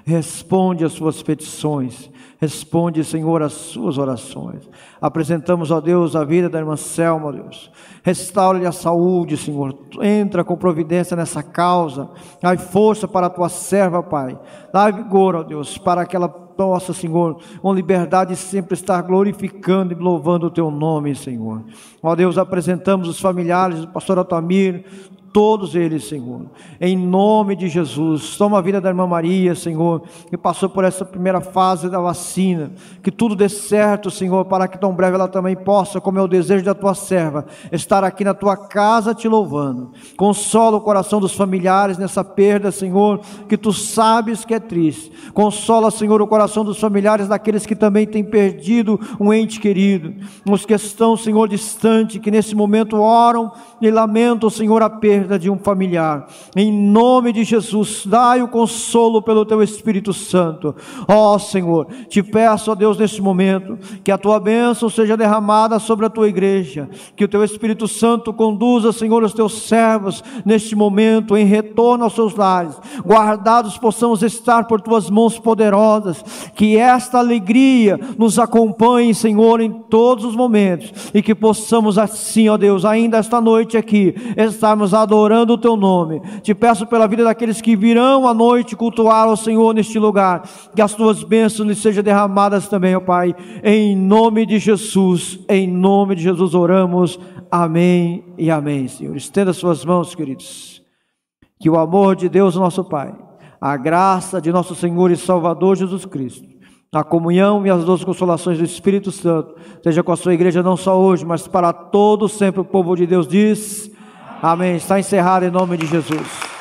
Responde às suas petições Responde, Senhor, as suas orações. Apresentamos, ó Deus, a vida da irmã Selma, Deus. Restaura-lhe a saúde, Senhor. Entra com providência nessa causa. Dai força para a tua serva, Pai. Dá vigor, ó Deus, para que ela possa, Senhor, com liberdade sempre estar glorificando e louvando o teu nome, Senhor. Ó Deus, apresentamos os familiares do pastor Atamir, todos eles, Senhor. Em nome de Jesus. Toma a vida da irmã Maria, Senhor, que passou por essa primeira fase da vacina. Que tudo dê certo, Senhor, para que tão breve ela também possa, como é o desejo da tua serva, estar aqui na tua casa te louvando. Consola o coração dos familiares nessa perda, Senhor, que tu sabes que é triste. Consola, Senhor, o coração dos familiares daqueles que também têm perdido um ente querido. Os que estão, Senhor, distante, que nesse momento oram e lamentam, Senhor, a perda perda de um familiar. Em nome de Jesus, dai o consolo pelo teu Espírito Santo. Ó oh, Senhor, te peço, ó Deus, neste momento, que a tua bênção seja derramada sobre a tua igreja, que o teu Espírito Santo conduza, Senhor, os teus servos neste momento em retorno aos seus lares. Guardados possamos estar por tuas mãos poderosas, que esta alegria nos acompanhe, Senhor, em todos os momentos e que possamos assim, ó Deus, ainda esta noite aqui, estarmos adorados adorando o teu nome. Te peço pela vida daqueles que virão à noite cultuar ao Senhor neste lugar, que as tuas bênçãos lhes sejam derramadas também, ó Pai, em nome de Jesus, em nome de Jesus oramos. Amém e amém, Senhor. Estenda suas mãos, queridos. Que o amor de Deus, nosso Pai, a graça de nosso Senhor e Salvador Jesus Cristo, a comunhão e as doces consolações do Espírito Santo, seja com a sua igreja não só hoje, mas para todo sempre o povo de Deus diz. Amém. Está encerrado em nome de Jesus.